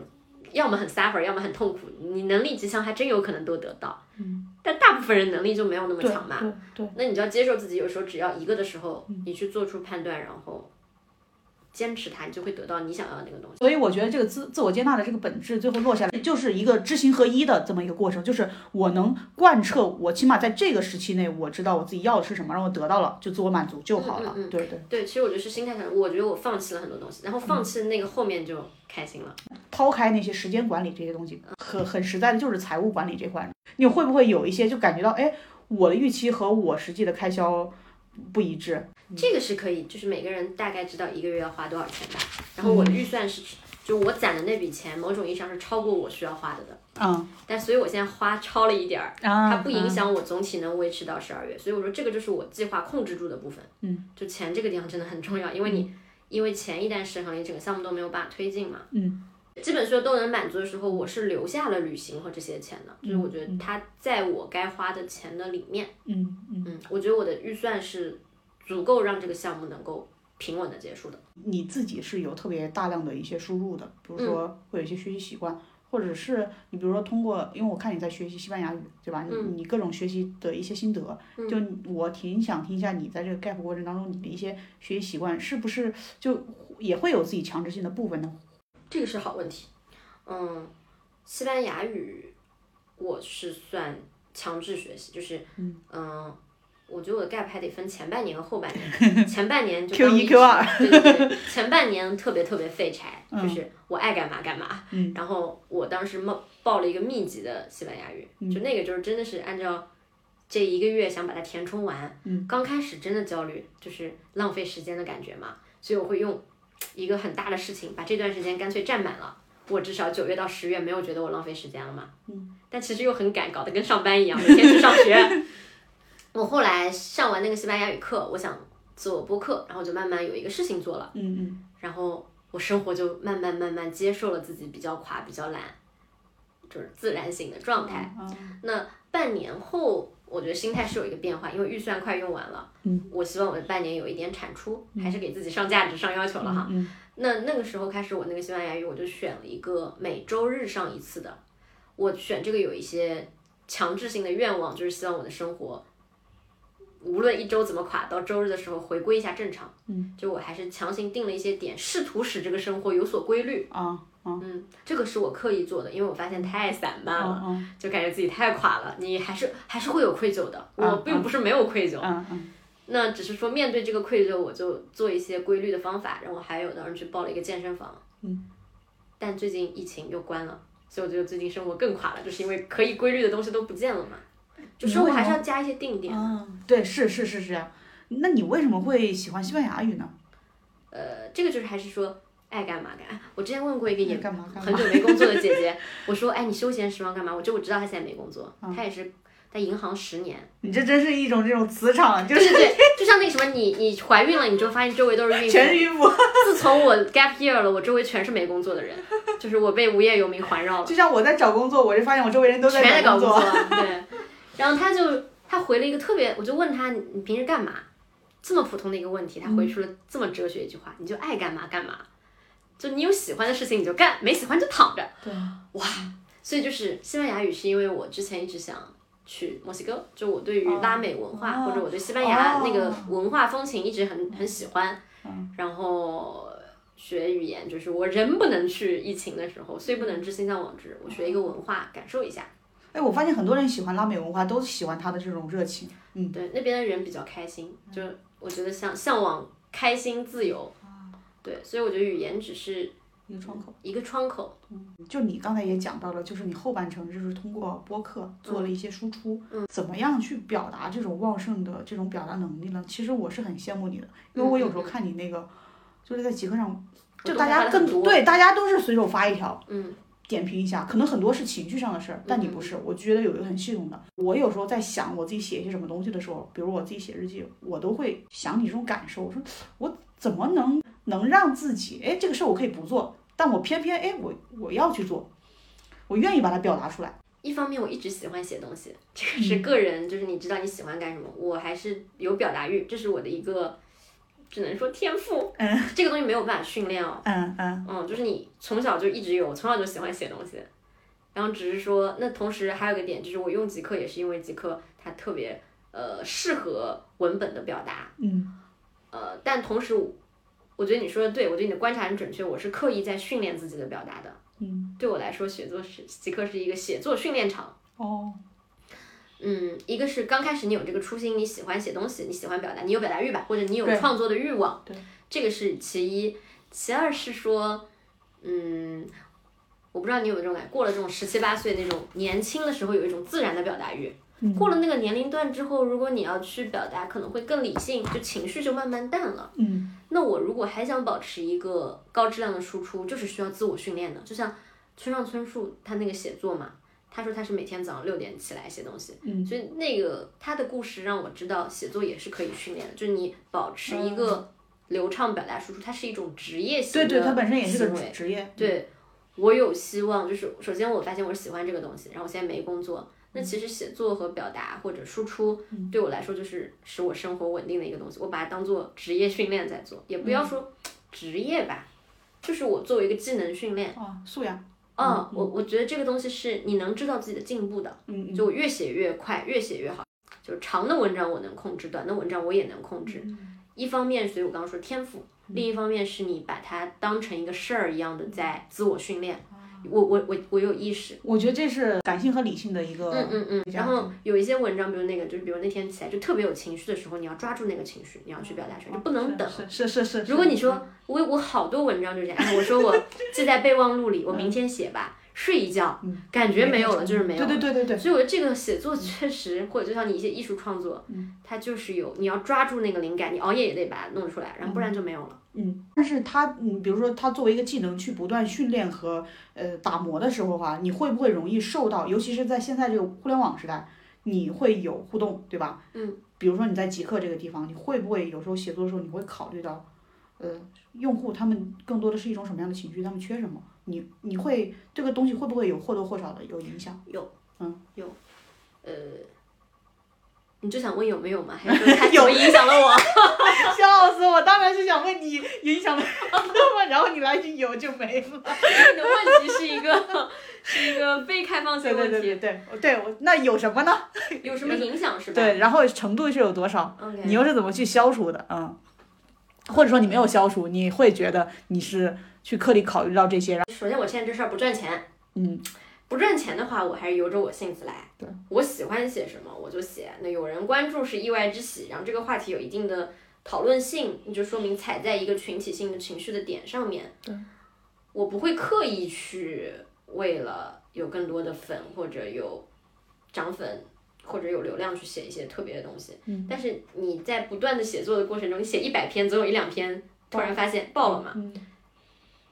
要么很 suffer，要么很痛苦。你能力极强，还真有可能都得到。嗯，但大部分人能力就没有那么强嘛。对对。那你就要接受自己，有时候只要一个的时候，嗯你去做出判断，然后坚持它，你就会得到你想要的那个东西。所以我觉得这个自自我接纳的这个本质，最后落下来就是一个知行合一的这么一个过程，就是我能贯彻，我起码在这个时期内，我知道我自己要的是什么，然后我得到了就自我满足就好了。嗯嗯嗯对对，对，其实我觉得是心态上，我觉得我放弃了很多东西，然后放弃那个后面就开心了。抛开那些时间管理这些东西，很很实在的就是财务管理这块，你会不会有一些就感觉到，哎，我的预期和我实际的开销不一致？这个是可以，就是每个人大概知道一个月要花多少钱吧。然后我的预算是，就我攒的那笔钱，某种意义上是超过我需要花的的。嗯但所以我现在花超了一点儿，啊，它不影响我总体能维持到十二月。所以我说这个就是我计划控制住的部分。嗯，就钱这个地方真的很重要，因为你因为钱一旦失衡，你整个项目都没有办法推进嘛。嗯。基本说都能满足的时候，我是留下了旅行和这些钱的，就是我觉得它在我该花的钱的里面，嗯嗯，嗯，我觉得我的预算是足够让这个项目能够平稳的结束的。你自己是有特别大量的一些输入的，比如说会有一些学习习惯。或者是你比如说通过，因为我看你在学习西班牙语，对吧？你你各种学习的一些心得，就我挺想听一下你在这个 gap 过程当中你的一些学习习惯，是不是就也会有自己强制性的部分呢？这个是好问题，嗯，西班牙语我是算强制学习，就是嗯、我觉得我的 gap 还得分前半年和后半年，[laughs] 前半年就 Q 一 Q 二对对对，前半年特别特别废柴，[laughs] 嗯就是我爱干嘛干嘛，然后我当时报报了一个密集的西班牙语，嗯就那个就是真的是按照。这一个月想把它填充完，嗯刚开始真的焦虑，就是浪费时间的感觉嘛，所以我会用一个很大的事情把这段时间干脆占满了。我至少九月到十月没有觉得我浪费时间了嘛，嗯，但其实又很赶，搞得跟上班一样，每天去上学。[laughs] 我后来上完那个西班牙语课，我想做播客，然后就慢慢有一个事情做了，嗯嗯然后我生活就慢慢慢慢接受了自己比较垮、比较懒，就是自然醒的状态。嗯那半年后，我觉得心态是有一个变化，因为预算快用完了。嗯，我希望我的半年有一点产出，还是给自己上价值、上要求了哈。嗯那那个时候开始，我那个西班牙语我就选了一个每周日上一次的。我选这个有一些强制性的愿望，就是希望我的生活，无论一周怎么垮，到周日的时候回归一下正常。嗯，就我还是强行定了一些点，试图使这个生活有所规律。啊啊嗯，这个是我刻意做的，因为我发现太散漫了，嗯就感觉自己太垮了。你还是还是会有愧疚的，嗯我并不是没有愧疚。嗯嗯那只是说面对这个愧疚，我就做一些规律的方法，然后还有当时去报了一个健身房，嗯，但最近疫情又关了，所以我觉得最近生活更垮了，就是因为可以规律的东西都不见了嘛，就生活还是要加一些定点。嗯，对，是是是是这样。那你为什么会喜欢西班牙语呢？呃，这个就是还是说爱干嘛干。我之前问过一个也很久没工作的姐姐，[laughs] 我说，哎，你休闲时光干嘛？我就我知道她现在没工作，嗯她也是在银行十年。你这真是一种这种磁场，就是对就像那什么，你你怀孕了，你就发现周围都是孕妇。全是孕妇。[laughs] 自从我 gap year 了，我周围全是没工作的人，就是我被无业游民环绕了，就像我在找工作，我就发现我周围人都全在找工作。对，然后他就他回了一个特别，我就问他你你平时干嘛？这么普通的一个问题，他回出了这么哲学一句话：你就爱干嘛干嘛，就你有喜欢的事情你就干，没喜欢就躺着。对，哇所以就是西班牙语，是因为我之前一直想去墨西哥，就我对于拉美文化、哦或者我对西班牙哦那个文化风情一直很很喜欢，嗯然后学语言，就是我人不能去，疫情的时候虽不能至，心向往之，我学一个文化，感受一下。哎，我发现很多人喜欢拉美文化，都喜欢他的这种热情。嗯，对，那边的人比较开心，就我觉得向向往开心自由。对，所以我觉得语言只是一个窗口。一个窗口。嗯就你刚才也讲到了，就是你后半程就是通过播客做了一些输出，嗯怎么样去表达这种旺盛的这种表达能力呢？其实我是很羡慕你的，因为我有时候看你那个，就是在极客上，就大家更多对，大家都是随手发一条，嗯点评一下，可能很多是情绪上的事儿，但你不是，我觉得有一个很系统的。我有时候在想我自己写一些什么东西的时候，比如我自己写日记，我都会想你这种感受，我说我怎么能能让自己，哎，这个事儿我可以不做，但我偏偏哎我我要去做，我愿意把它表达出来。一方面我一直喜欢写东西，这个是个人，就是你知道你喜欢干什么，我还是有表达欲，这是我的一个，只能说天赋。嗯，这个东西没有办法训练哦。嗯嗯嗯，就是你从小就一直有，从小就喜欢写东西，然后只是说，那同时还有个点就是我用极客也是因为极客它特别呃适合文本的表达，嗯呃，但同时我我觉得你说的对，我觉得你的观察很准确，我是刻意在训练自己的表达的。嗯，对我来说，写作是即刻是一个写作训练场。哦，嗯，一个是刚开始你有这个初心，你喜欢写东西，你喜欢表达，你有表达欲吧，或者你有创作的欲望，对，这个是其一。其二是说，嗯，我不知道你有没有这种感觉，过了这种十七八岁那种年轻的时候，有一种自然的表达欲。嗯过了那个年龄段之后，如果你要去表达，可能会更理性，就情绪就慢慢淡了。嗯那我如果还想保持一个高质量的输出，就是需要自我训练的。就像村上春树他那个写作嘛，他说他是每天早上六点起来写东西，嗯所以那个他的故事让我知道写作也是可以训练的，就是你保持一个流畅表达输出，它是一种职业性的对对，它本身也是职业。对我有希望，就是首先我发现我喜欢这个东西，然后我现在没工作，那其实写作和表达或者输出对我来说就是使我生活稳定的一个东西，我把它当做职业训练在做，也不要说职业吧，就是我作为一个技能训练。啊，素养。嗯，我我觉得这个东西是你能知道自己的进步的，嗯就我越写越快，越写越好。就是长的文章我能控制，短的文章我也能控制。一方面，所以我刚刚说天赋；另一方面是你把它当成一个事儿一样的在自我训练。我我我我有意识，我觉得这是感性和理性的一个。嗯嗯嗯。然后有一些文章，比如那个，就是比如那天起来就特别有情绪的时候，你要抓住那个情绪，你要去表达出来，就不能等。是是是是。如果你说我我好多文章就这样，哎，我说我 [laughs] 记在备忘录里，我明天写吧，睡一觉，感觉没有了就是没有了。对对对对对。所以我觉得这个写作确实，或者就像你一些艺术创作，它就是有你要抓住那个灵感，你熬夜也得把它弄出来，然后不然就没有了。嗯，但是它，嗯，比如说它作为一个技能去不断训练和呃打磨的时候哈、你会不会容易受到，尤其是在现在这个互联网时代，你会有互动，对吧？嗯。比如说你在极客这个地方，你会不会有时候写作的时候，你会考虑到，呃，用户他们更多的是一种什么样的情绪，他们缺什么？你你会这个东西会不会有或多或少的有影响？有，嗯，有呃，你就想问有没有吗？还是说它 [laughs] 怎么影响了我？[laughs] 笑死我！当然是想问你影响了那么，[laughs] 然后你来一句有就没了。你的问题是一个是一个非开放性对对问题，对对对，对我那有什么呢？有什么影响是吧？对，然后程度是有多少你又是怎么去消除的？嗯，或者说你没有消除，你会觉得你是去刻意考虑到这些，首先我现在这事儿不赚钱，嗯不赚钱的话，我还是由着我性子来。对，我喜欢写什么我就写。那有人关注是意外之喜，然后这个话题有一定的讨论性，那就说明踩在一个群体性的情绪的点上面。对，我不会刻意去为了有更多的粉或者有涨粉。或者有流量去写一些特别的东西，嗯但是你在不断的写作的过程中，你写一百篇，总有一两篇突然发现爆了嘛，嗯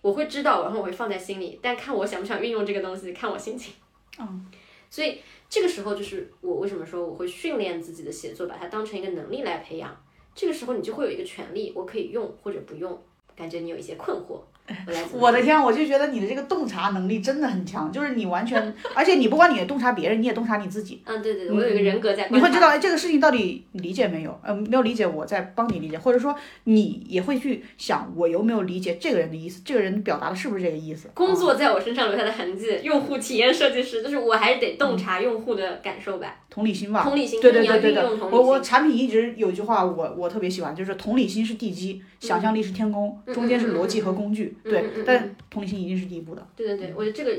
我会知道，然后我会放在心里，但看我想不想运用这个东西，看我心情。嗯所以这个时候就是我为什么说我会训练自己的写作，把它当成一个能力来培养。这个时候你就会有一个权利，我可以用或者不用。感觉你有一些困惑，我的天，我就觉得你的这个洞察能力真的很强，就是你完全，[laughs] 而且你不管你也洞察别人，你也洞察你自己。嗯，对对对，我有一个人格在。你会知道，哎，这个事情到底理解没有？呃，没有理解，我在帮你理解，或者说你也会去想，我有没有理解这个人的意思，这个人表达的是不是这个意思？工作在我身上留下的痕迹，用户体验设计师，就是我还是得洞察用户的感受吧。同理心吧，同理心，对对对对对我我。产品一直有一句话我我特别喜欢，就是同理心是地基，想象力是天宫，嗯中间是逻辑和工具，对嗯嗯但同理心一定是第一步的。对对对，我觉得这个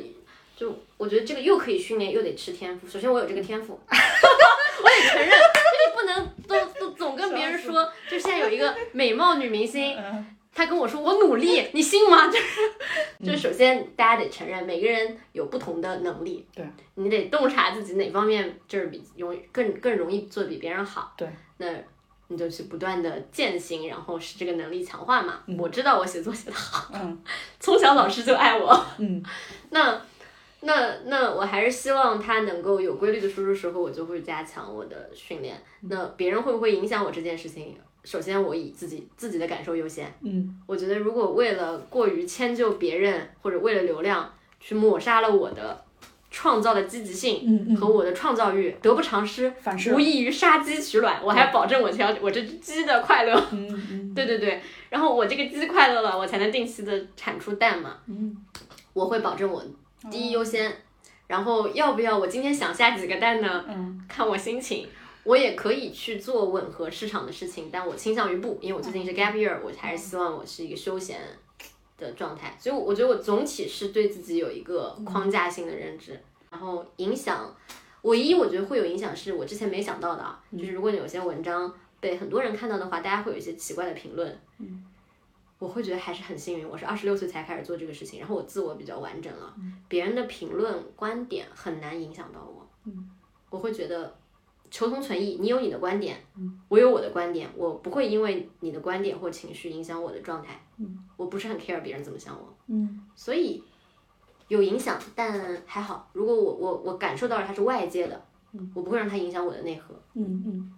就我觉得这个又可以训练，又得吃天赋。首先我有这个天赋，[laughs] 我得承认，就是不能都都总跟别人说，就现在有一个美貌女明星，嗯她跟我说我努力，你信吗？[laughs] 就是就是首先大家得承认，每个人有不同的能力，对，你得洞察自己哪方面就是比容易更更容易做得比别人好，对，那。你就去不断的践行，然后使这个能力强化嘛。我知道我写作写得好，嗯 [laughs] 从小老师就爱我。嗯 [laughs] 那那那我还是希望他能够有规律的输出时候，我就会加强我的训练。那别人会不会影响我这件事情？首先，我以自己自己的感受优先。嗯我觉得如果为了过于迁就别人，或者为了流量去抹杀了我的创造的积极性和我的创造欲，得不偿失，反无，异于杀鸡取卵。我还保证我条我这只鸡的快乐。[laughs] 对对对，然后我这个鸡快乐了，我才能定期的产出蛋嘛。嗯，我会保证我第一优先，然后要不要我今天想下几个蛋呢？嗯看我心情。我也可以去做吻合市场的事情，但我倾向于不，因为我最近是 gap year，我还是希望我是一个休闲的状态，所以我觉得我总体是对自己有一个框架性的认知，然后影响，唯一我觉得会有影响是我之前没想到的啊，就是如果你有些文章被很多人看到的话，大家会有一些奇怪的评论，嗯。我会觉得还是很幸运，我是二十六岁才开始做这个事情，然后我自我比较完整了，别人的评论观点很难影响到我，嗯。我会觉得求同存异，你有你的观点，我有我的观点，我不会因为你的观点或情绪影响我的状态，我不是很 care 别人怎么想我，嗯所以有影响，但还好，如果我我我感受到了它是外界的，嗯我不会让它影响我的内核。嗯嗯。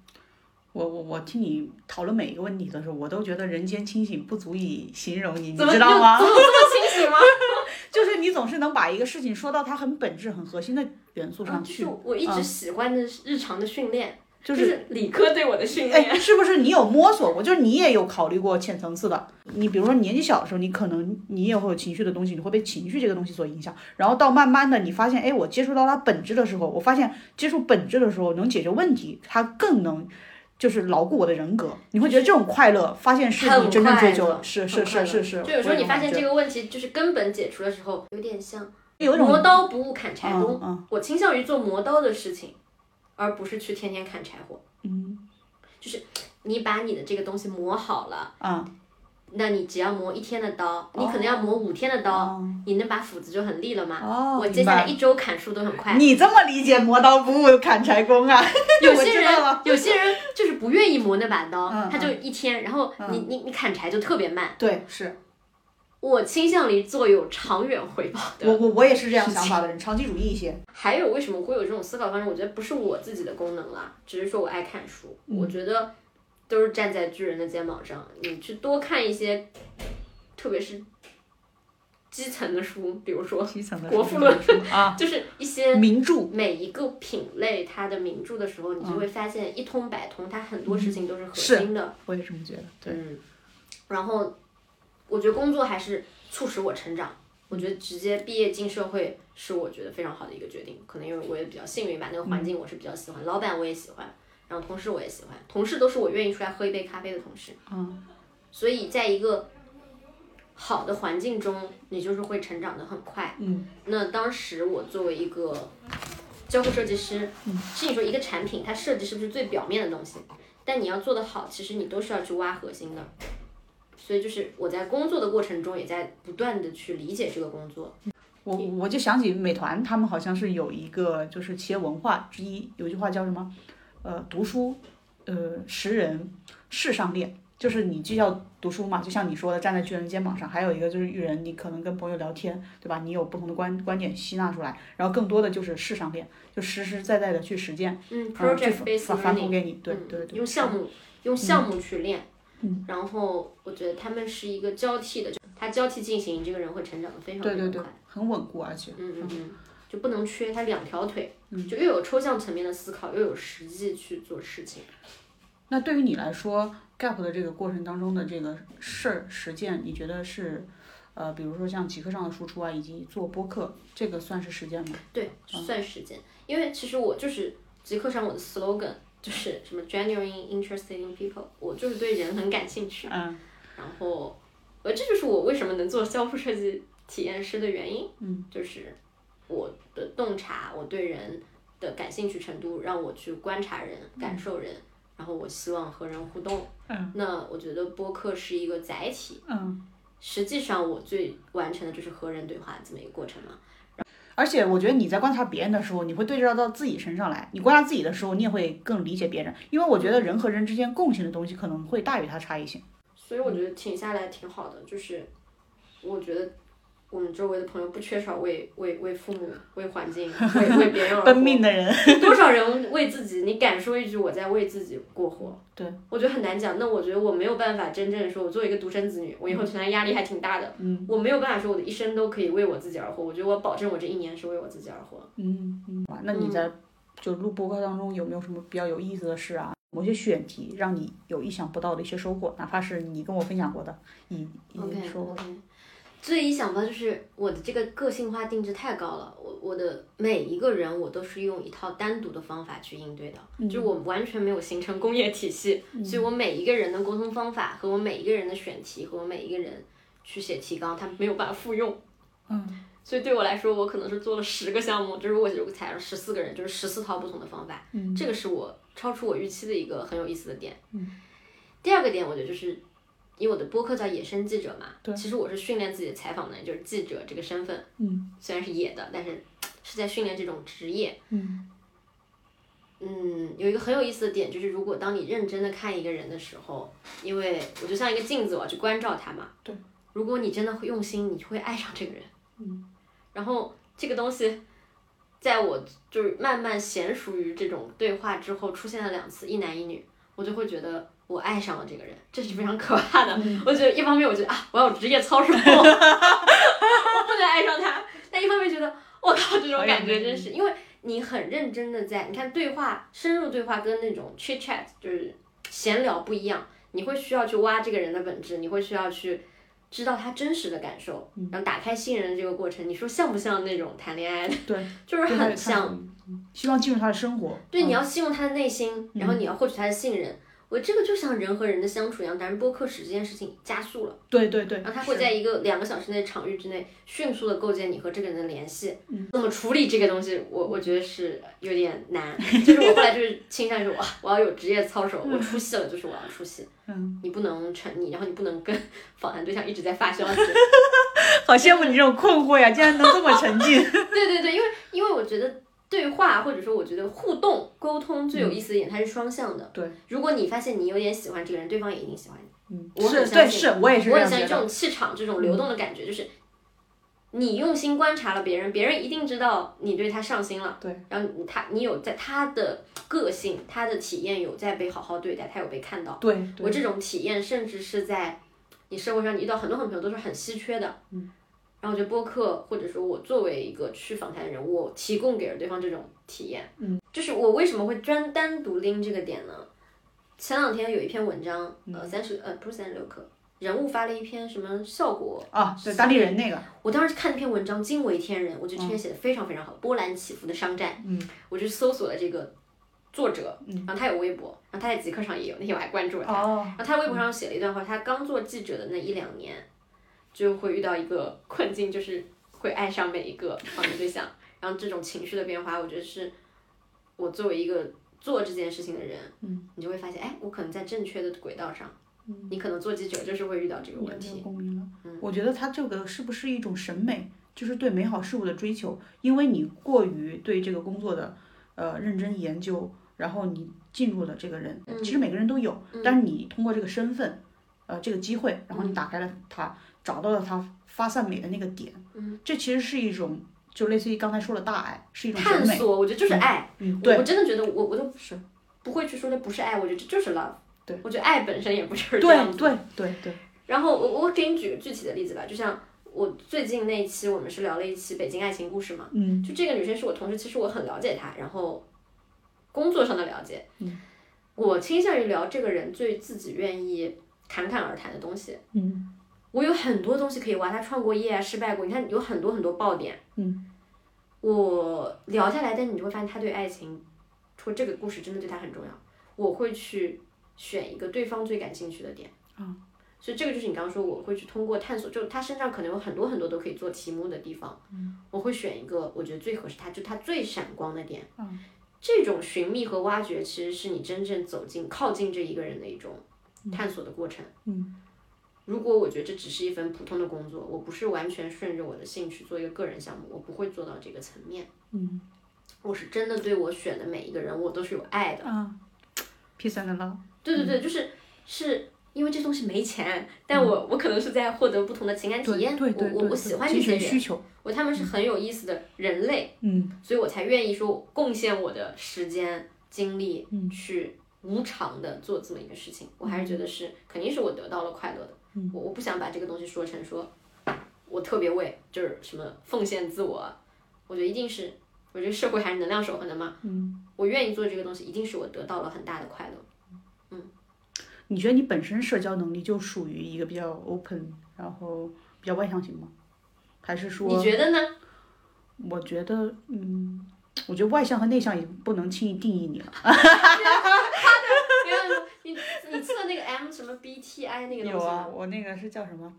我我我听你讨论每一个问题的时候，我都觉得人间清醒不足以形容你，你知道吗？怎么这么清醒吗？[laughs] 就是你总是能把一个事情说到它很本质、很核心的元素上去就。我一直喜欢的日常的训练，就就是是理科对我的训哎，练。是不是你有摸索过？就是你也有考虑过浅层次的。你比如说年纪小的时候，你可能你也会有情绪的东西，你会被情绪这个东西所影响。然后到慢慢的，你发现，哎，我接触到它本质的时候，我发现接触本质的时候能解决问题，它更能。就是牢固我的人格，你会觉得这种快乐，发现是你真正追求的，是是是是是。就有时候你发现这个个问题就是根本解除的时候，有点像有一种磨刀不误砍柴嗯工。嗯我倾向于做磨刀的事情，而不是去天天砍柴火。嗯你把你的这个东西磨好了，啊那你只要磨一天的刀，你可能要磨五天的刀，哦你那把斧子就很利了嘛。哦，我接下来一周砍树都很快。你这么理解磨刀不误砍柴工啊？[laughs] 有些人 [laughs] 有些人就是不愿意磨那把刀，嗯他就一天，然后你你你砍柴就特别慢。对，是我倾向于做有长远回报的。我我我也是这样想法的人，长期主义一些。还有为什么会有这种思考方式？我觉得不是我自己的功能啦，只是说我爱看书。嗯我觉得都是站在巨人的肩膀上，你去多看一些，特别是基层的书，比如说基层的国富论啊，[laughs] 就是一些名著，每一个品类它的名著的时候，你就嗯会发现一通百通，它很多事情都是核心的。我也这么觉得。对，嗯，然后我觉得工作还是促使我成长。我觉得直接毕业进社会是我觉得非常好的一个决定，可能因为我也比较幸运吧，那个环境我是比较喜欢，老板我也喜欢，然后同事我也喜欢，同事都是我愿意出来喝一杯咖啡的同事。嗯，所以在一个好的环境中，你就是会成长的很快。嗯，那当时我作为一个交互设计师，嗯是你说一个产品它设计是不是最表面的东西？但你要做得好，其实你都是要去挖核心的。所以就是我在工作的过程中，也在不断的去理解这个工作。我我就想起美团，他们好像是有一个就是企业文化之一，有一句话叫什么？呃，读书，呃，识人，事上练。就是你既要读书嘛，就像你说的，站在巨人肩膀上；还有一个就是育人，你可能跟朋友聊天，对吧？你有不同的观观点吸纳出来，然后更多的就是事上练，就实实在在的去实践。嗯，project based 对嗯对对，用项目用项目去练。嗯然后我觉得他们是一个交替的，就它交替进行，这个人会成长的非常非对对对很稳固，而且嗯嗯嗯，就不能缺，它两条腿，嗯就又有抽象层面的思考，又有实际去做事情。那对于你来说，gap 的这个过程当中的这个事儿实践，你觉得是，呃，比如说像极客上的输出啊，以及做播客，这个算是实践吗？对，算实践。因为其实我就是极客上我的 slogan 就是什么 genuine interested in people，我就是对人很感兴趣。嗯然后，呃，这就是我为什么能做交互设计体验师的原因。嗯，就是我的洞察，我对人的感兴趣程度，让我去观察人、感受人，然后我希望和人互动。嗯那我觉得播客是一个载体，嗯。实际上我最完成的就是和人对话这么一个过程嘛。而且我觉得你在观察别人的时候，你会对照到自己身上来。你观察自己的时候，你也会更理解别人，因为我觉得人和人之间共性的东西可能会大于它差异性。所以我觉得停下来挺好的，就是我觉得我们周围的朋友不缺少为为为父母、为环境、[laughs] 为为别人而 [laughs] 奔活命的人，[laughs] 多少人为自己？你敢说一句我在为自己过活？对，我觉得很难讲。那我觉得我没有办法真正说，我作为一个独生子女，我以后承担压力还挺大的。嗯我没有办法说我的一生都可以为我自己而活。我觉得我保证我这一年是为我自己而活。嗯嗯。那你在就录播客当中有没有什么比较有意思的事啊？某些选题让你有意想不到的一些收获，哪怕是你跟我分享过的，你已 OK 经说。最一想到就是我的这个个性化定制太高了，我我的每一个人我都是用一套单独的方法去应对的，嗯。就我完全没有形成工业体系，所以我每一个人的沟通方法和我每一个人的选题和我每一个人去写提纲，他没有办法复用。嗯。所以对我来说，我可能是做了十个项目，就是我如果采了十四个人，就是十四套不同的方法，嗯。这个是我超出我预期的一个很有意思的点。嗯。第二个点，我觉得就是因为我的播客叫野生记者嘛，对其实我是训练自己的采访能力，就是记者这个身份，嗯虽然是野的，但是是在训练这种职业。嗯嗯，有一个很有意思的点，就是如果当你认真的看一个人的时候，因为我就像一个镜子，我要去关照他嘛。对。如果你真的会用心，你就会爱上这个人。嗯。然后这个东西，在我就是慢慢娴熟于这种对话之后，出现了两次一男一女，我就会觉得我爱上了这个人，这是非常可怕的。嗯我觉得一方面我觉得啊，我要职业操守，[laughs] 我不能爱上他；但一方面觉得我靠，这种感觉真是因为。你很认真的在，你看对话，深入对话跟那种 chit chat 就是闲聊不一样，你会需要去挖这个人的本质，你会需要去知道他真实的感受，嗯然后打开信任的这个过程，你说像不像那种谈恋爱的？对，[laughs] 就是很像。，嗯希望进入他的生活。对，嗯你要信用他的内心，然后你要获取他的信任。我这个就像人和人的相处一样，但是播客使这件事情加速了，对对对，然后他会在一个两个小时内场域之内迅速的构建你和这个人的联系。嗯那么处理这个东西，我我觉得是有点难。[laughs] 就是我后来就是倾向于说，哇，我要有职业操守，我出戏了就是我要出戏，嗯，你不能沉溺，然后你不能跟 [laughs] 访谈对象一直在发消息。[laughs] 好羡慕你这种困惑呀，竟然能这么沉浸。对对对，因为因为我觉得对话或者说我觉得互动沟通最有意思的一点，它是双向的。对，如果你发现你有点喜欢这个人，对方也一定喜欢你。嗯，我很是，对，相信是我也是我很相信这。种气场、这种流动的感觉，就是你用心观察了别人，别人一定知道你对他上心了。对，然后他你有在他的个性、他的体验有在被好好对待，他有被看到。对，我这种体验，甚至是在你社会上你遇到很多很多朋友都是很稀缺的。嗯。然后我觉得播客或者说我作为一个去访谈的人，我提供给了对方这种体验。嗯，就是我为什么会专单独拎这个点呢？前两天有一篇文章，呃，三十呃不是三十六氪，人物发了一篇什么效果啊，对，当地人那个，我当时看那篇文章惊为天人，我觉得这篇写的非常非常好，波澜起伏的商战。嗯，我就搜索了这个作者，然后他有微博，然后他在极客上也有，那天我还关注了他。哦，然后他微博上写了一段话，他刚做记者的那一两年，就会遇到一个困境，就是会爱上每一个访谈对象，然后这种情绪的变化，我觉得是我作为一个做这件事情的人，嗯，你就会发现，哎，我可能在正确的轨道上，嗯，你可能做记者就是会遇到这个问题。共鸣了，我觉得他这个是不是一种审美，就是对美好事物的追求？因为你过于对这个工作的呃认真研究，然后你进入了这个人，其实每个人都有，但是你通过这个身份，呃，这个机会，然后你打开了它，找到了它发散美的那个点，嗯，这其实是一种，就类似于刚才说的大爱，是一种，探索，我觉得就是爱。嗯，我对我真的觉得我我都不是不会去说那不是爱，我觉得这就是 love。对，我觉得爱本身也不就是这样子。对对对对，然后我我给你举个具体的例子吧，就像我最近那一期我们是聊了一期北京爱情故事嘛，嗯就这个女生是我同事，其实我很了解她，然后工作上的了解，嗯，我倾向于聊这个人最自己愿意侃侃而谈的东西。嗯我有很多东西可以挖，他创过业啊，失败过，你看有很多很多爆点。嗯，我聊下来，但你就会发现他对爱情，说这个故事真的对他很重要。我会去选一个对方最感兴趣的点。嗯，所以这个就是你刚刚说，我会去通过探索，就他身上可能有很多很多都可以做题目的地方。嗯，我会选一个我觉得最合适他，就他最闪光的点。嗯，这种寻觅和挖掘，其实是你真正走进、靠近这一个人的一种探索的过程。嗯。如果我觉得这只是一份普通的工作，我不是完全顺着我的兴趣做一个个人项目，我不会做到这个层面。嗯，我是真的对我选的每一个人，我都是有爱的。啊，peace and love，对对对，就是是因为这东西没钱，但我我可能是在获得不同的情感体验，嗯对对对我我我喜欢这些人，需求，我他们是很有意思的人类，嗯。所以我才愿意说贡献我的时间精力嗯。去无偿的做这么一个事情，我还是觉得是肯定是我得到了快乐的，嗯我我不想把这个东西说成说我特别为就是什么奉献自我，我觉得一定是。我觉得社会还是能量守恒的嘛，嗯，我愿意做这个东西，一定是我得到了很大的快乐。嗯你觉得你本身社交能力就属于一个比较 open，然后比较外向型吗？还是说？你觉得呢？我觉得，嗯，我觉得外向和内向也不能轻易定义你了。[laughs] 测那个 M 什么 BTI 那个东有啊，西？我那个是叫什么？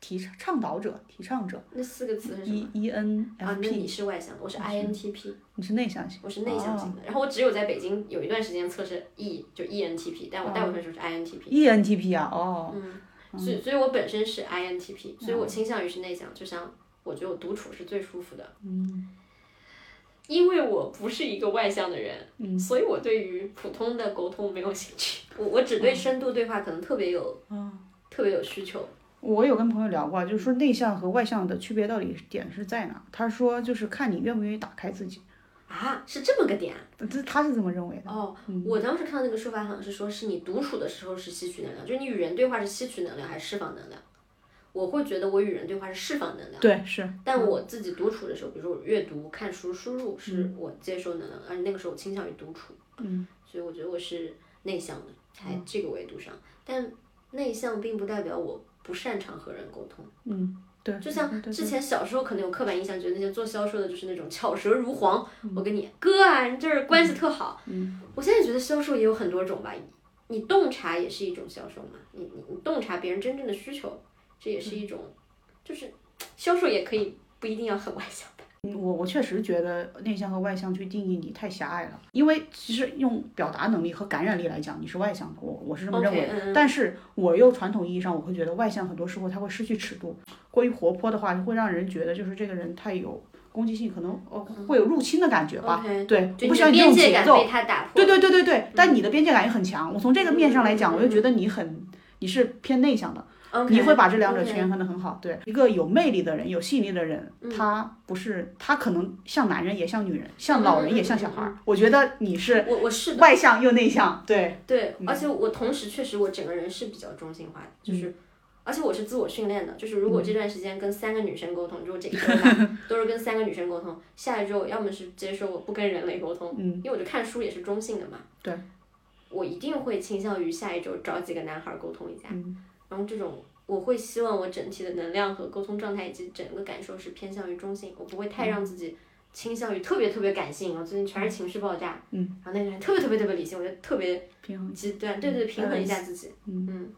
提倡倡导者、提倡者那四个词是什，E 么？E N 啊，F 那你是外向的，我是 INTP，你是内向型。我是内向型的。然后我只有在北京有一段时间测试 E 就 ENTP，但我大部分时候是 INTP。E N T P 啊，哦，嗯，所以所以我本身是 INTP，所以我倾向于是内向，就像我觉得我独处是最舒服的。嗯因为我不是一个外向的人，嗯所以我对于普通的沟通没有兴趣。[laughs] 我我只对深度对话可能特别有嗯。特别有需求。我有跟朋友聊过，就是说内向和外向的区别到底点是在哪？他说就是看你愿不愿意打开自己，啊，是这么个点这他是这么认为的。哦。我当时看到那个说法好像是说，是你独处的时候是吸取能量，就是你与人对话是吸取能量还是释放能量？我会觉得我与人对话是释放能量，对，是。但我自己独处的时候，比如说我阅读、看书、输入，是我接收能量，而且那个时候我倾向于独处，嗯，所以我觉得我是内向的，在这个维度上。但内向并不代表我不擅长和人沟通。嗯，对。就像之前小时候可能有刻板印象，觉得那些做销售的就是那种巧舌如簧。我跟你哥啊，你这儿关系特好。嗯，我现在觉得销售也有很多种吧，你洞察也是一种销售嘛，你你你洞察别人真正的需求，这也是一种，就是销售也可以不一定要很外向。嗯我我确实觉得内向和外向去定义你太狭隘了，因为其实用表达能力和感染力来讲，你是外向的，我我是这么认为但是我又传统意义上，我会觉得外向很多时候他会失去尺度，过于活泼的话，会让人觉得就是这个人太有攻击性，可能呃会有入侵的感觉吧。对，我不喜欢你这种的边界节奏。对对对对对，但你的边界感也很强。我从这个面上来讲，嗯我又觉得你很你是偏内向的。你会把这两者权衡的很好。对，一个有魅力的人，有吸引力的人，嗯。他不是他可能像男人也像女人，像老人也像小孩。我觉得你是我我是。外向又内向，对，对，嗯。而且我同时确实我整个人是比较中性化的，就是，而且我是自我训练的，就是如果这段时间跟三个女生沟通，如果这一周吧 [laughs] 都是跟三个女生沟通，下一周要么是接受我不跟人类沟通，嗯因为我就看书也是中性的嘛，对，我一定会倾向于下一周找几个男孩儿沟通一下，嗯然后这种我会希望我整体的能量和沟通状态以及整个感受是偏向于中性，我不会太让自己倾向于特别特别感性，我最近全是情绪爆炸，嗯，然后那个人特别特别特别理性，我就特别平衡。极端，对对，平衡一下自己，嗯。嗯。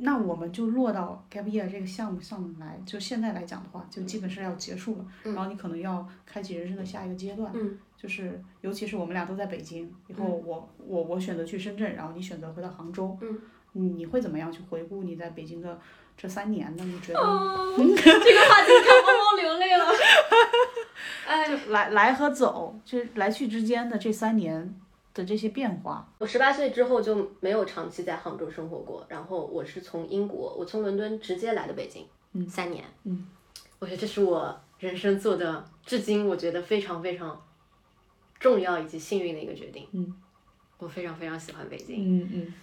那我们就落到 gap year 这个项目上面来，就现在来讲的话，就基本是要结束了，嗯。然后你可能要开启人生的下一个阶段，嗯。就是尤其是我们俩都在北京，以后我、我我选择去深圳，然后你选择回到杭州，嗯，你你会怎么样去回顾你在北京的这三年呢？你觉得？哦，这个话题看猫猫流泪了。[laughs] 哎，就来来和走，就是来去之间的这三年的这些变化，我十八岁之后就没有长期在杭州生活过，然后我是从英国，我从伦敦直接来的北京，嗯三年，嗯，我觉得这是我人生做的，至今我觉得非常非常重要以及幸运的一个决定，嗯，我非常非常喜欢北京，嗯嗯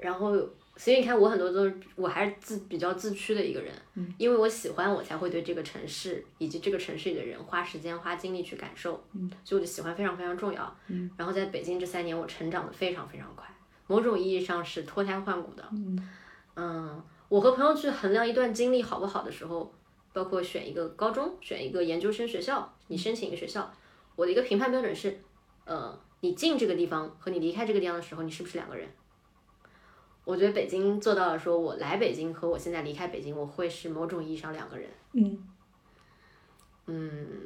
然后，所以你看，我很多都是我还是自比较自驱的一个人，嗯，因为我喜欢，我才会对这个城市以及这个城市里的人花时间花精力去感受，嗯，所以我的喜欢非常非常重要，嗯，然后在北京这三年，我成长的非常非常快，某种意义上是脱胎换骨的，嗯。嗯，我和朋友去衡量一段经历好不好的时候，包括选一个高中，选一个研究生学校，你申请一个学校，我的一个评判标准是，呃，你进这个地方和你离开这个地方的时候，你是不是两个人？我觉得北京做到了，说我来北京和我现在离开北京，我会是某种意义上两个人。嗯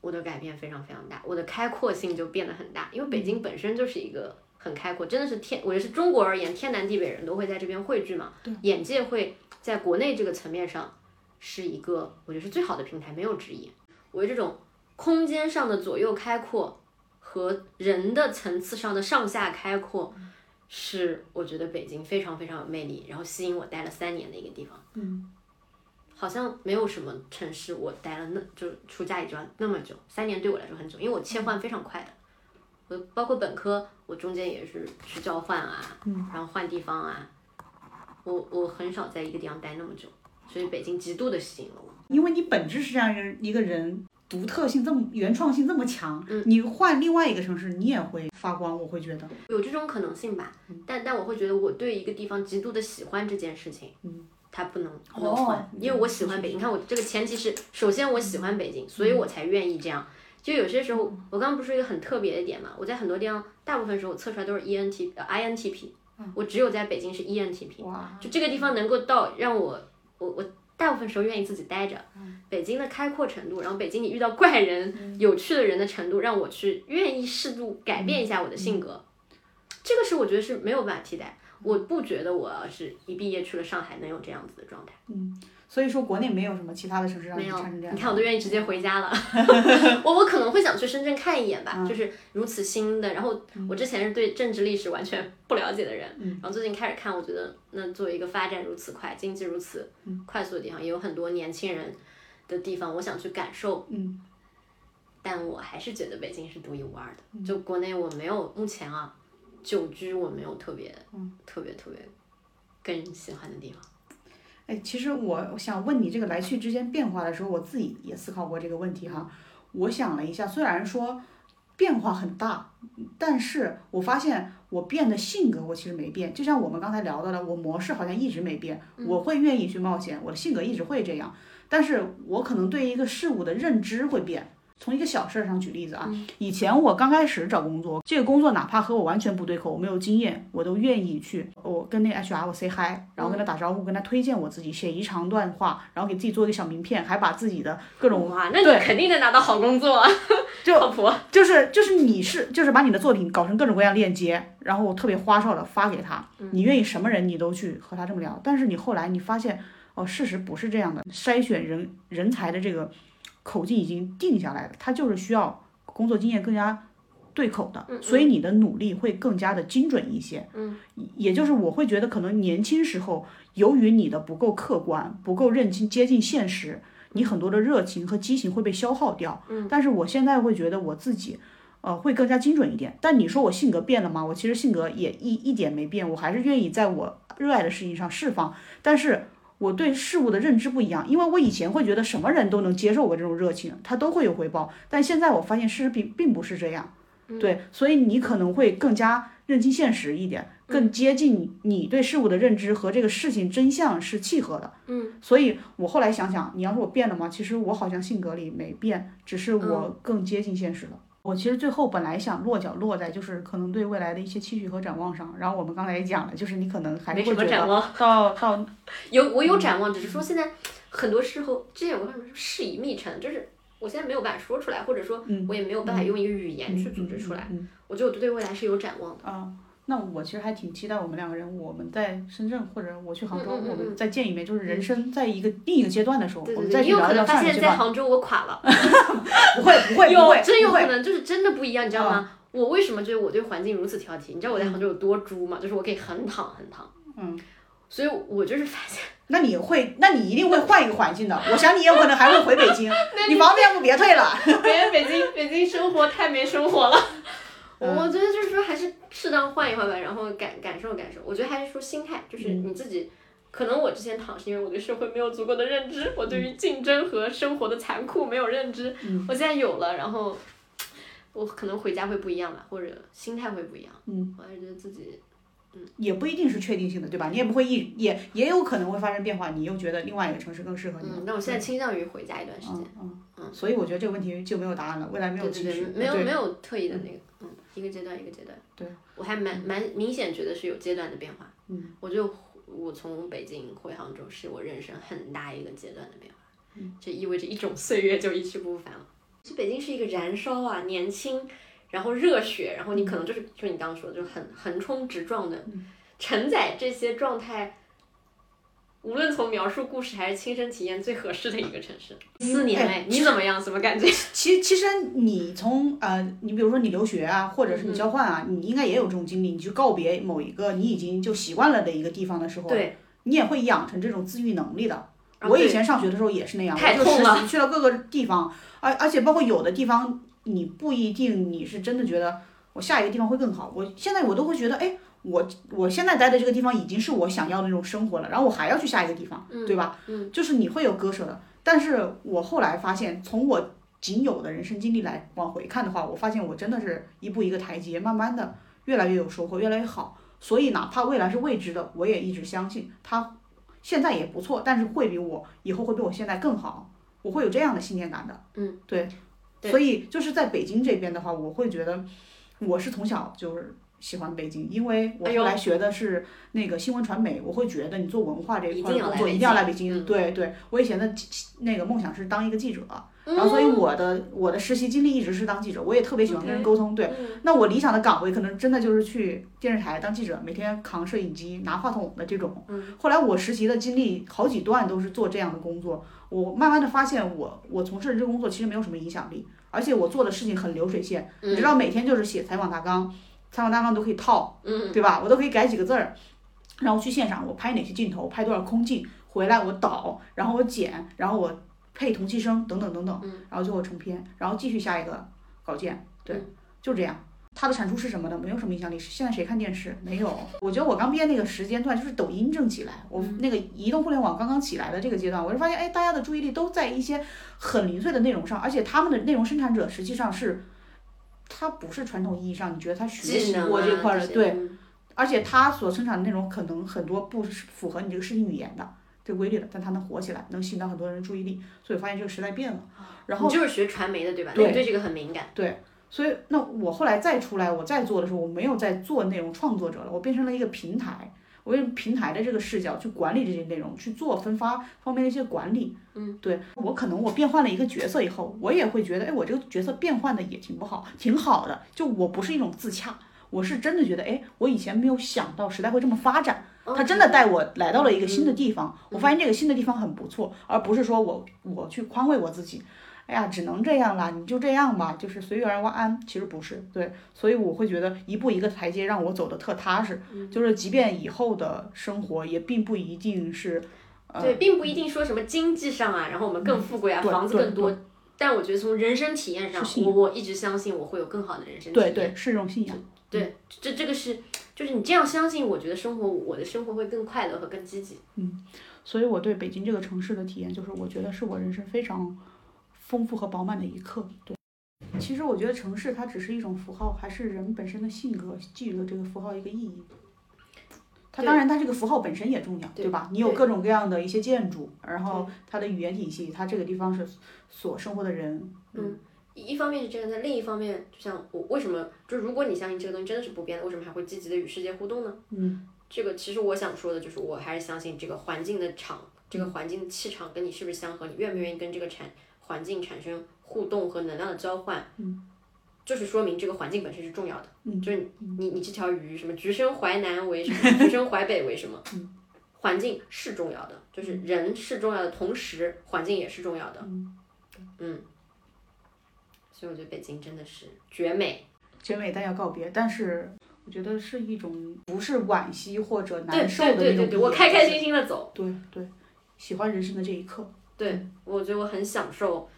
我的改变非常非常大，我的开阔性就变得很大，因为北京本身就是一个很开阔，真的是天，我觉得是中国而言，天南地北人都会在这边汇聚嘛，眼界会在国内这个层面上是一个，我觉得是最好的平台，没有之一。我觉得这种空间上的左右开阔和人的层次上的上下开阔，是我觉得北京非常非常有魅力，然后吸引我待了三年的一个地方。嗯好像没有什么城市我待了那就出家也就要那么久，三年对我来说很久，因为我切换非常快的。我包括本科，我中间也是去交换啊，然后换地方啊，我我很少在一个地方待那么久，所以北京极度的吸引了我。因为你本质是这样一个人，独特性这么原创性这么强，嗯你换另外一个城市，你也会发光，我会觉得，有这种可能性吧，但但我会觉得我对一个地方极度的喜欢这件事情，嗯，它不能不哦能换，因为我喜欢北京。你看我这个前提是，首先我喜欢北京，所以我才愿意这样。就有些时候，我刚刚不是一个很特别的点嘛，我在很多地方，大部分时候我测出来都是 ENT 呃 INTP，我只有在北京是 E ENTP，哇，就这个地方能够到让我我我大部分时候愿意自己待着。北京的开阔程度，然后北京你遇到怪人、有趣的人的程度，让我去愿意适度改变一下我的性格，这个是我觉得是没有办法替代。我不觉得我要是一毕业去了上海能有这样子的状态，所以说国内没有什么其他的城市让没有你产生这。样你。看我都愿意直接回家了，[laughs] 我我可能会想去深圳看一眼吧，嗯就是如此新的。然后我之前是对政治历史完全不了解的人，嗯然后最近开始看，我觉得那作为一个发展如此快、经济如此嗯快速的地方，也有很多年轻人的地方，我想去感受。嗯但我还是觉得北京是独一无二的。嗯就国内我没有，目前啊，久居我没有特别、嗯特别特别更喜欢的地方。哎，其实我我想问你这个来去之间变化的时候，我自己也思考过这个问题哈。我想了一下，虽然说变化很大，但是我发现我变的性格我其实没变。就像我们刚才聊到的，我模式好像一直没变，我会愿意去冒险，我的性格一直会这样，但是我可能对一个事物的认知会变。从一个小事儿上举例子啊，以前我刚开始找工作，这个工作哪怕和我完全不对口，我没有经验，我都愿意去。我跟那个 HR 我 say hi，然后跟他打招呼，跟他推荐我自己，写一长段话，然后给自己做一个小名片，还把自己的各种哇，那你肯定能拿到好工作啊，就 [laughs] 靠谱。就是就是你是就是把你的作品搞成各种各样链接，然后特别花哨的发给他，你愿意什么人你都去和他这么聊，但是你后来你发现哦，事实不是这样的，筛选人人才的这个口径已经定下来了，它就是需要工作经验更加对口的，所以你的努力会更加的精准一些。嗯，也就是我会觉得可能年轻时候由于你的不够客观，不够认清接近现实，你很多的热情和激情会被消耗掉。嗯，但是我现在会觉得我自己。呃，会更加精准一点。但你说我性格变了吗？我其实性格也一一点没变，我还是愿意在我热爱的事情上释放。但是我对事物的认知不一样，因为我以前会觉得什么人都能接受我这种热情，他都会有回报，但现在我发现事实并并不是这样，对，所以你可能会更加认清现实一点，更接近你对事物的认知和这个事情真相是契合的，嗯，所以我后来想想，你要说我变了吗？其实我好像性格里没变，只是我更接近现实了。我其实最后本来想落脚落在就是可能对未来的一些期许和展望上，然后我们刚才也讲了，就是你可能还是没什会觉得么展望。[laughs] 到到 [laughs] 有我有展望，只是说现在很多时候，之前我跟你们说事已密成，就是我现在没有办法说出来，或者说嗯我也没有办法用一个语言去组织出来。嗯我觉得我对未来是有展望的。啊。那我其实还挺期待我们两个人，我们在深圳或者我去杭州，嗯嗯嗯我们再见一面，就是人生在一个另一个阶段的时候，对对对，我们再有可去聊聊能发现上一个阶段。在杭州我垮了，[laughs] [laughs] 不会不会不有会，真有可能，就是真的不一样，你知道吗？我为什么觉得我对环境如此挑剔？你知道我在杭州有多猪吗？就是我可以横躺横躺。嗯。所以我就是发现，那你会，那你一定会换一个环境的。我想你有可能还会回北京，[laughs] 你房子要不别退了。别北京北京生活太没生活了。嗯我觉得就是说，还是适当换一换吧，然后感感受感受。我觉得还是说心态，就是嗯你自己。可能我之前躺是因为我对社会没有足够的认知，我对于竞争和生活的残酷没有认知。嗯我现在有了，然后我可能回家会不一样吧，或者心态会不一样。嗯，我还是觉得自己嗯也不一定是确定性的，对吧？你也不会一也也有可能会发生变化，你又觉得另外一个城市更适合你。嗯，那我现在倾向于回家一段时间。嗯嗯所以我觉得这个问题就没有答案了，未来没有对对对，，没有没有特意的那个，嗯，一个阶段一个阶段。对，我还蛮蛮明显觉得是有阶段的变化。嗯，我就我从北京回杭州是我人生很大一个阶段的变化。嗯，这意味着一种岁月就一去不复返了。去北京是一个燃烧啊，年轻，然后热血，然后你可能就是就你刚刚说的，就很横冲直撞的，承载这些状态。无论从描述故事还是亲身体验，最合适的一个城市。四年哎哎，你怎么样？什么感觉？其其实你从呃，你比如说你留学啊，或者是你交换啊，你应该也有这种经历。你去告别某一个你已经就习惯了的一个地方的时候，对，你也会养成这种自愈能力的。我以前上学的时候也是那样，我就实太痛了习去了各个地方，而而且包括有的地方你不一定你是真的觉得我下一个地方会更好。我现在我都会觉得，哎，我我现在待的这个地方已经是我想要的那种生活了，然后我还要去下一个地方，对吧？嗯，就是你会有割舍的。但是我后来发现，从我仅有的人生经历来往回看的话，我发现我真的是一步一个台阶，慢慢的越来越有收获，越来越好。所以哪怕未来是未知的，我也一直相信它现在也不错，但是会比我以后会比我现在更好，我会有这样的信念感的。嗯，对。对所以就是在北京这边的话，我会觉得我是从小就是。喜欢北京，因为我后来学的是那个新闻传媒，我会觉得你做文化这一块工作一定要来北京。嗯对对，我以前的那个梦想是当一个记者，嗯然后所以我的我的实习经历一直是当记者，我也特别喜欢跟人沟通。对，嗯那我理想的岗位可能真的就是去电视台当记者，每天扛摄影机、拿话筒的这种。嗯后来我实习的经历好几段都是做这样的工作，我慢慢的发现我我从事的这个工作其实没有什么影响力，而且我做的事情很流水线，你知道每天就是写采访大纲，采访大纲都可以套，嗯，对吧？我都可以改几个字儿，然后去现场我拍哪些镜头，拍多少空镜，回来我导，然后我剪，然后我配同期声等等等等，然后最后成片，然后继续下一个稿件，对，就这样。它的产出是什么呢？没有什么影响力。现在谁看电视？没有。我觉得我刚毕业那个时间段，就是抖音正起来，我那个移动互联网刚刚起来的这个阶段，我就发现，哎，大家的注意力都在一些很零碎的内容上，而且他们的内容生产者实际上是，他不是传统意义上你觉得它学习过这块儿的，些对，嗯而且它所生产的内容可能很多不是符合你这个视听语言的这个规律的，但它能火起来，能吸引到很多人的注意力，所以发现这个时代变了。然后你就是学传媒的对吧？对对这个很敏感。对所以那我后来再出来，我再做的时候，我没有再做内容创作者了，我变成了一个平台，我用平台的这个视角去管理这些内容，去做分发方面的一些管理。嗯，对我可能我变换了一个角色以后，我也会觉得，哎，我这个角色变换的也挺不好，挺好的。就我不是一种自洽，我是真的觉得，哎，我以前没有想到时代会这么发展。他真的带我来到了一个新的地方，我发现这个新的地方很不错，而不是说我我去宽慰我自己，哎呀，只能这样啦，你就这样吧，就是随遇而安。其实不是，对，所以我会觉得一步一个台阶让我走的特踏实，就是即便以后的生活也并不一定是，呃，对，并不一定说什么经济上啊，然后我们更富贵啊，房子更多。但我觉得从人生体验上我我一直相信我会有更好的人生体验。对对，是一种信仰。对，这这个是就是你这样相信，我觉得生活我的生活会更快乐和更积极。嗯所以我对北京这个城市的体验，就是我觉得是我人生非常丰富和饱满的一刻。对，其实我觉得城市它只是一种符号，还是人本身的性格寄予了这个符号一个意义。它当然，它这个符号本身也重要，对对吧？你有各种各样的一些建筑，然后它的语言体系，它这个地方是所生活的人，嗯，一一方面是这样，在另一方面，就像我为什么就如果你相信这个东西真的是不变的，为什么还会积极的与世界互动呢？嗯，这个其实我想说的就是，我还是相信这个环境的场，这个环境的气场跟你是不是相合，你愿不愿意跟这个产环境产生互动和能量的交换，嗯，就是说明这个环境本身是重要的，嗯就是你你你这条鱼什么橘生淮南为什么，[laughs] 橘生淮北为什么，嗯环境是重要的，就是人是重要的，同时环境也是重要的，嗯嗯，所以我觉得北京真的是绝美。绝美但要告别，但是我觉得是一种不是惋惜或者难受对的那种对对对，我毕业开开心心的走。对对，喜欢人生的这一刻。对，我觉得我很享受，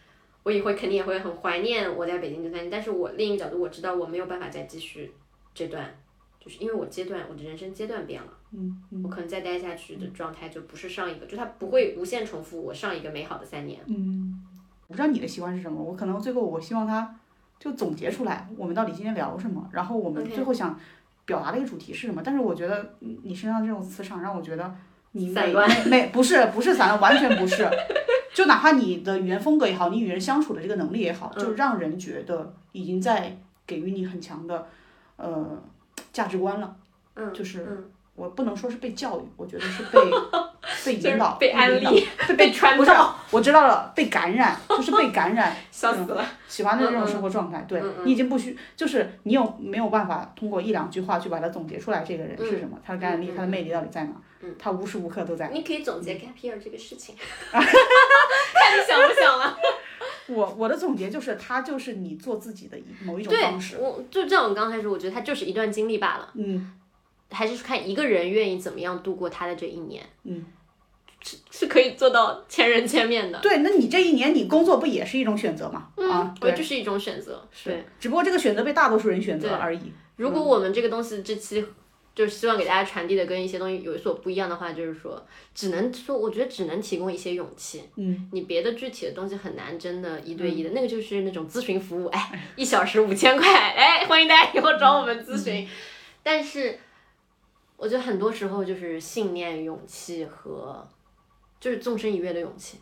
我也会肯定也会很怀念我在北京这三年，但是我另一个角度我知道我没有办法再继续这段，就是因为我阶段我的人生阶段变了，嗯嗯我可能再待下去的状态就不是上一个，就它不会无限重复我上一个美好的三年。嗯，我不知道你的习惯是什么，我可能最后我希望他就总结出来，我们到底今天聊什么，然后我们最后想表达的一个主题是什么。但是我觉得嗯你身上这种磁场让我觉得你每散乱每每不是不是散乱，完全不是。就哪怕你的语言风格也好，你与人相处的这个能力也好，就让人觉得已经在给予你很强的呃价值观了。嗯，就是嗯，我不能说是被教育，我觉得是被 [laughs] 被引导、被安引导利、[laughs] 被传不是，，我知道了，被感染，就是被感染，[laughs] 笑死了。喜欢的这种生活状态。对你已经不需，就是你有没有办法通过一两句话去把它总结出来？这个人是什么？他的感染力、他的魅力到底在哪嗯？他无时无刻都在。你可以总结 gap year 这个事情，[laughs] 看你想不想了。[laughs] 我我的总结就是，他就是你做自己的一某一种方式。，我就像我刚开始，我觉得它就是一段经历罢了。嗯还是看一个人愿意怎么样度过他的这一年，嗯，是是可以做到千人千面的。对，那你这一年你工作不也是一种选择吗？啊，对，就是一种选择。对，是，只不过这个选择被大多数人选择了而已。如果我们这个东西这期就是希望给大家传递的跟一些东西有所不一样的话，就是说，只能说，我觉得只能提供一些勇气。嗯，你别的具体的东西很难，真的一对一的，那个就是那种咨询服务，哎，一小时五千块，哎，欢迎大家以后找我们咨询。[laughs] 但是，我觉得很多时候就是信念、勇气和就是纵身一跃的勇气。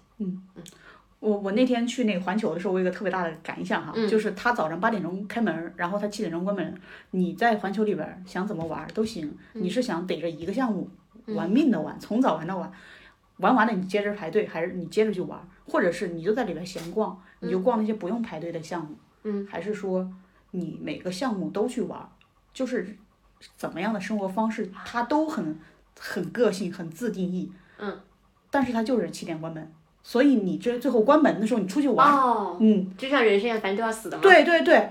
我我那天去那个环球的时候，我有一个特别大的感想哈，嗯就是他早上八点钟开门，然后他七点钟关门。你在环球里边想怎么玩都行，嗯你是想逮着一个项目玩命的玩，从早玩到晚，玩完了你接着排队，还是你接着去玩，或者是你就在里边闲逛，你就逛那些不用排队的项目，嗯，还是说你每个项目都去玩，就是怎么样的生活方式，他都很很个性，很自定义，嗯，但是他就是七点关门。所以你这最后关门的时候，你出去玩，哦，嗯，就像人生一样，反正都要死的嘛。对对对，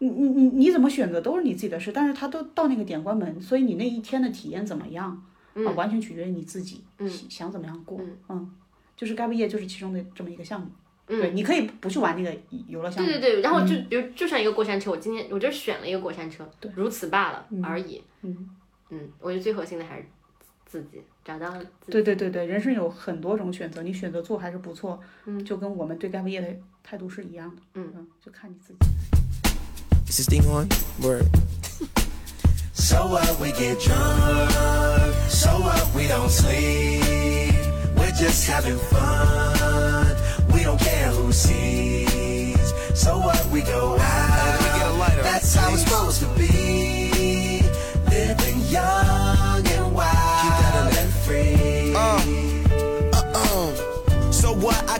你你你你怎么选择都是你自己的事，但是他都到那个点关门，所以你那一天的体验怎么样，啊，完全取决于你自己，嗯。想想怎么样过，嗯。就是该毕业就是其中的这么一个项目，嗯。对，你可以不去玩那个游乐项目，对对对，然后就比如就像一个过山车，我今天我就选了一个过山车，如此罢了而已。嗯。嗯，我觉得最核心的还是自己找到自己。对对对对，人生有很多种选择，你选择做还是不错，嗯，就跟我们对该毕业的态度是一样的，嗯就看你自己。Is this thing on? Word. So what we get drunk, so what we don't sleep. We're just having fun. We don't care who sees. So what we go out. we get a lighter, That's how it's supposed to be. Living young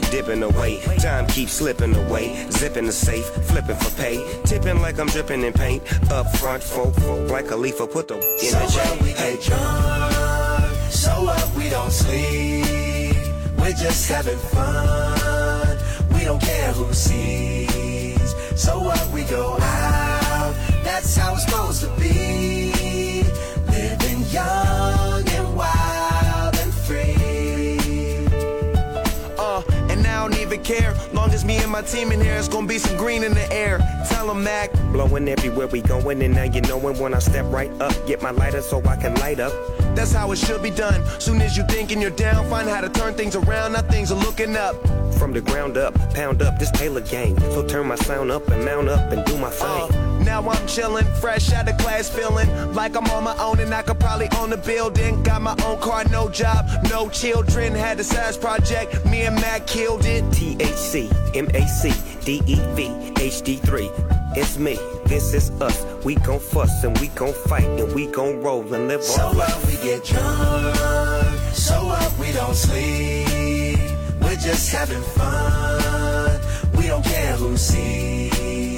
Dip dipping away. Time keeps slipping away. Zipping the safe, flipping for pay. Tipping like I'm dripping in paint. Up front, folk, folk like a leaf, put the in So the what we J. get drunk, so what we don't sleep. We're just having fun. We don't care who sees. So what care. Long as me and my team in here, it's gonna be some green in the air. Tell 'em, Mac. Blowing everywhere we going, and now you knowin' when I step right up. Get my lighter so I can light up. That's how it should be done. Soon as you thinking you're down, find how to turn things around. Now things are looking up. From the ground up, pound up this Taylor gang. So turn my sound up and mount up and do my Uh, thing. Now I'm chillin', fresh out of class, feeling like I'm on my own and I could probably own a building. Got my own car, no job, no children. Had a size project, me and Mac killed it. THC, MAC, DEV, HD3. It's me, this is us. We gon' fuss and we gon' fight and we gon' roll and live So our life. what we get drunk, so what we don't sleep. We're just having fun. We don't care who sees.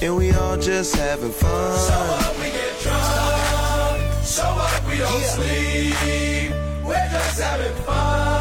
and we all just having fun. So what we get drunk, so what we don't sleep. We're just having fun.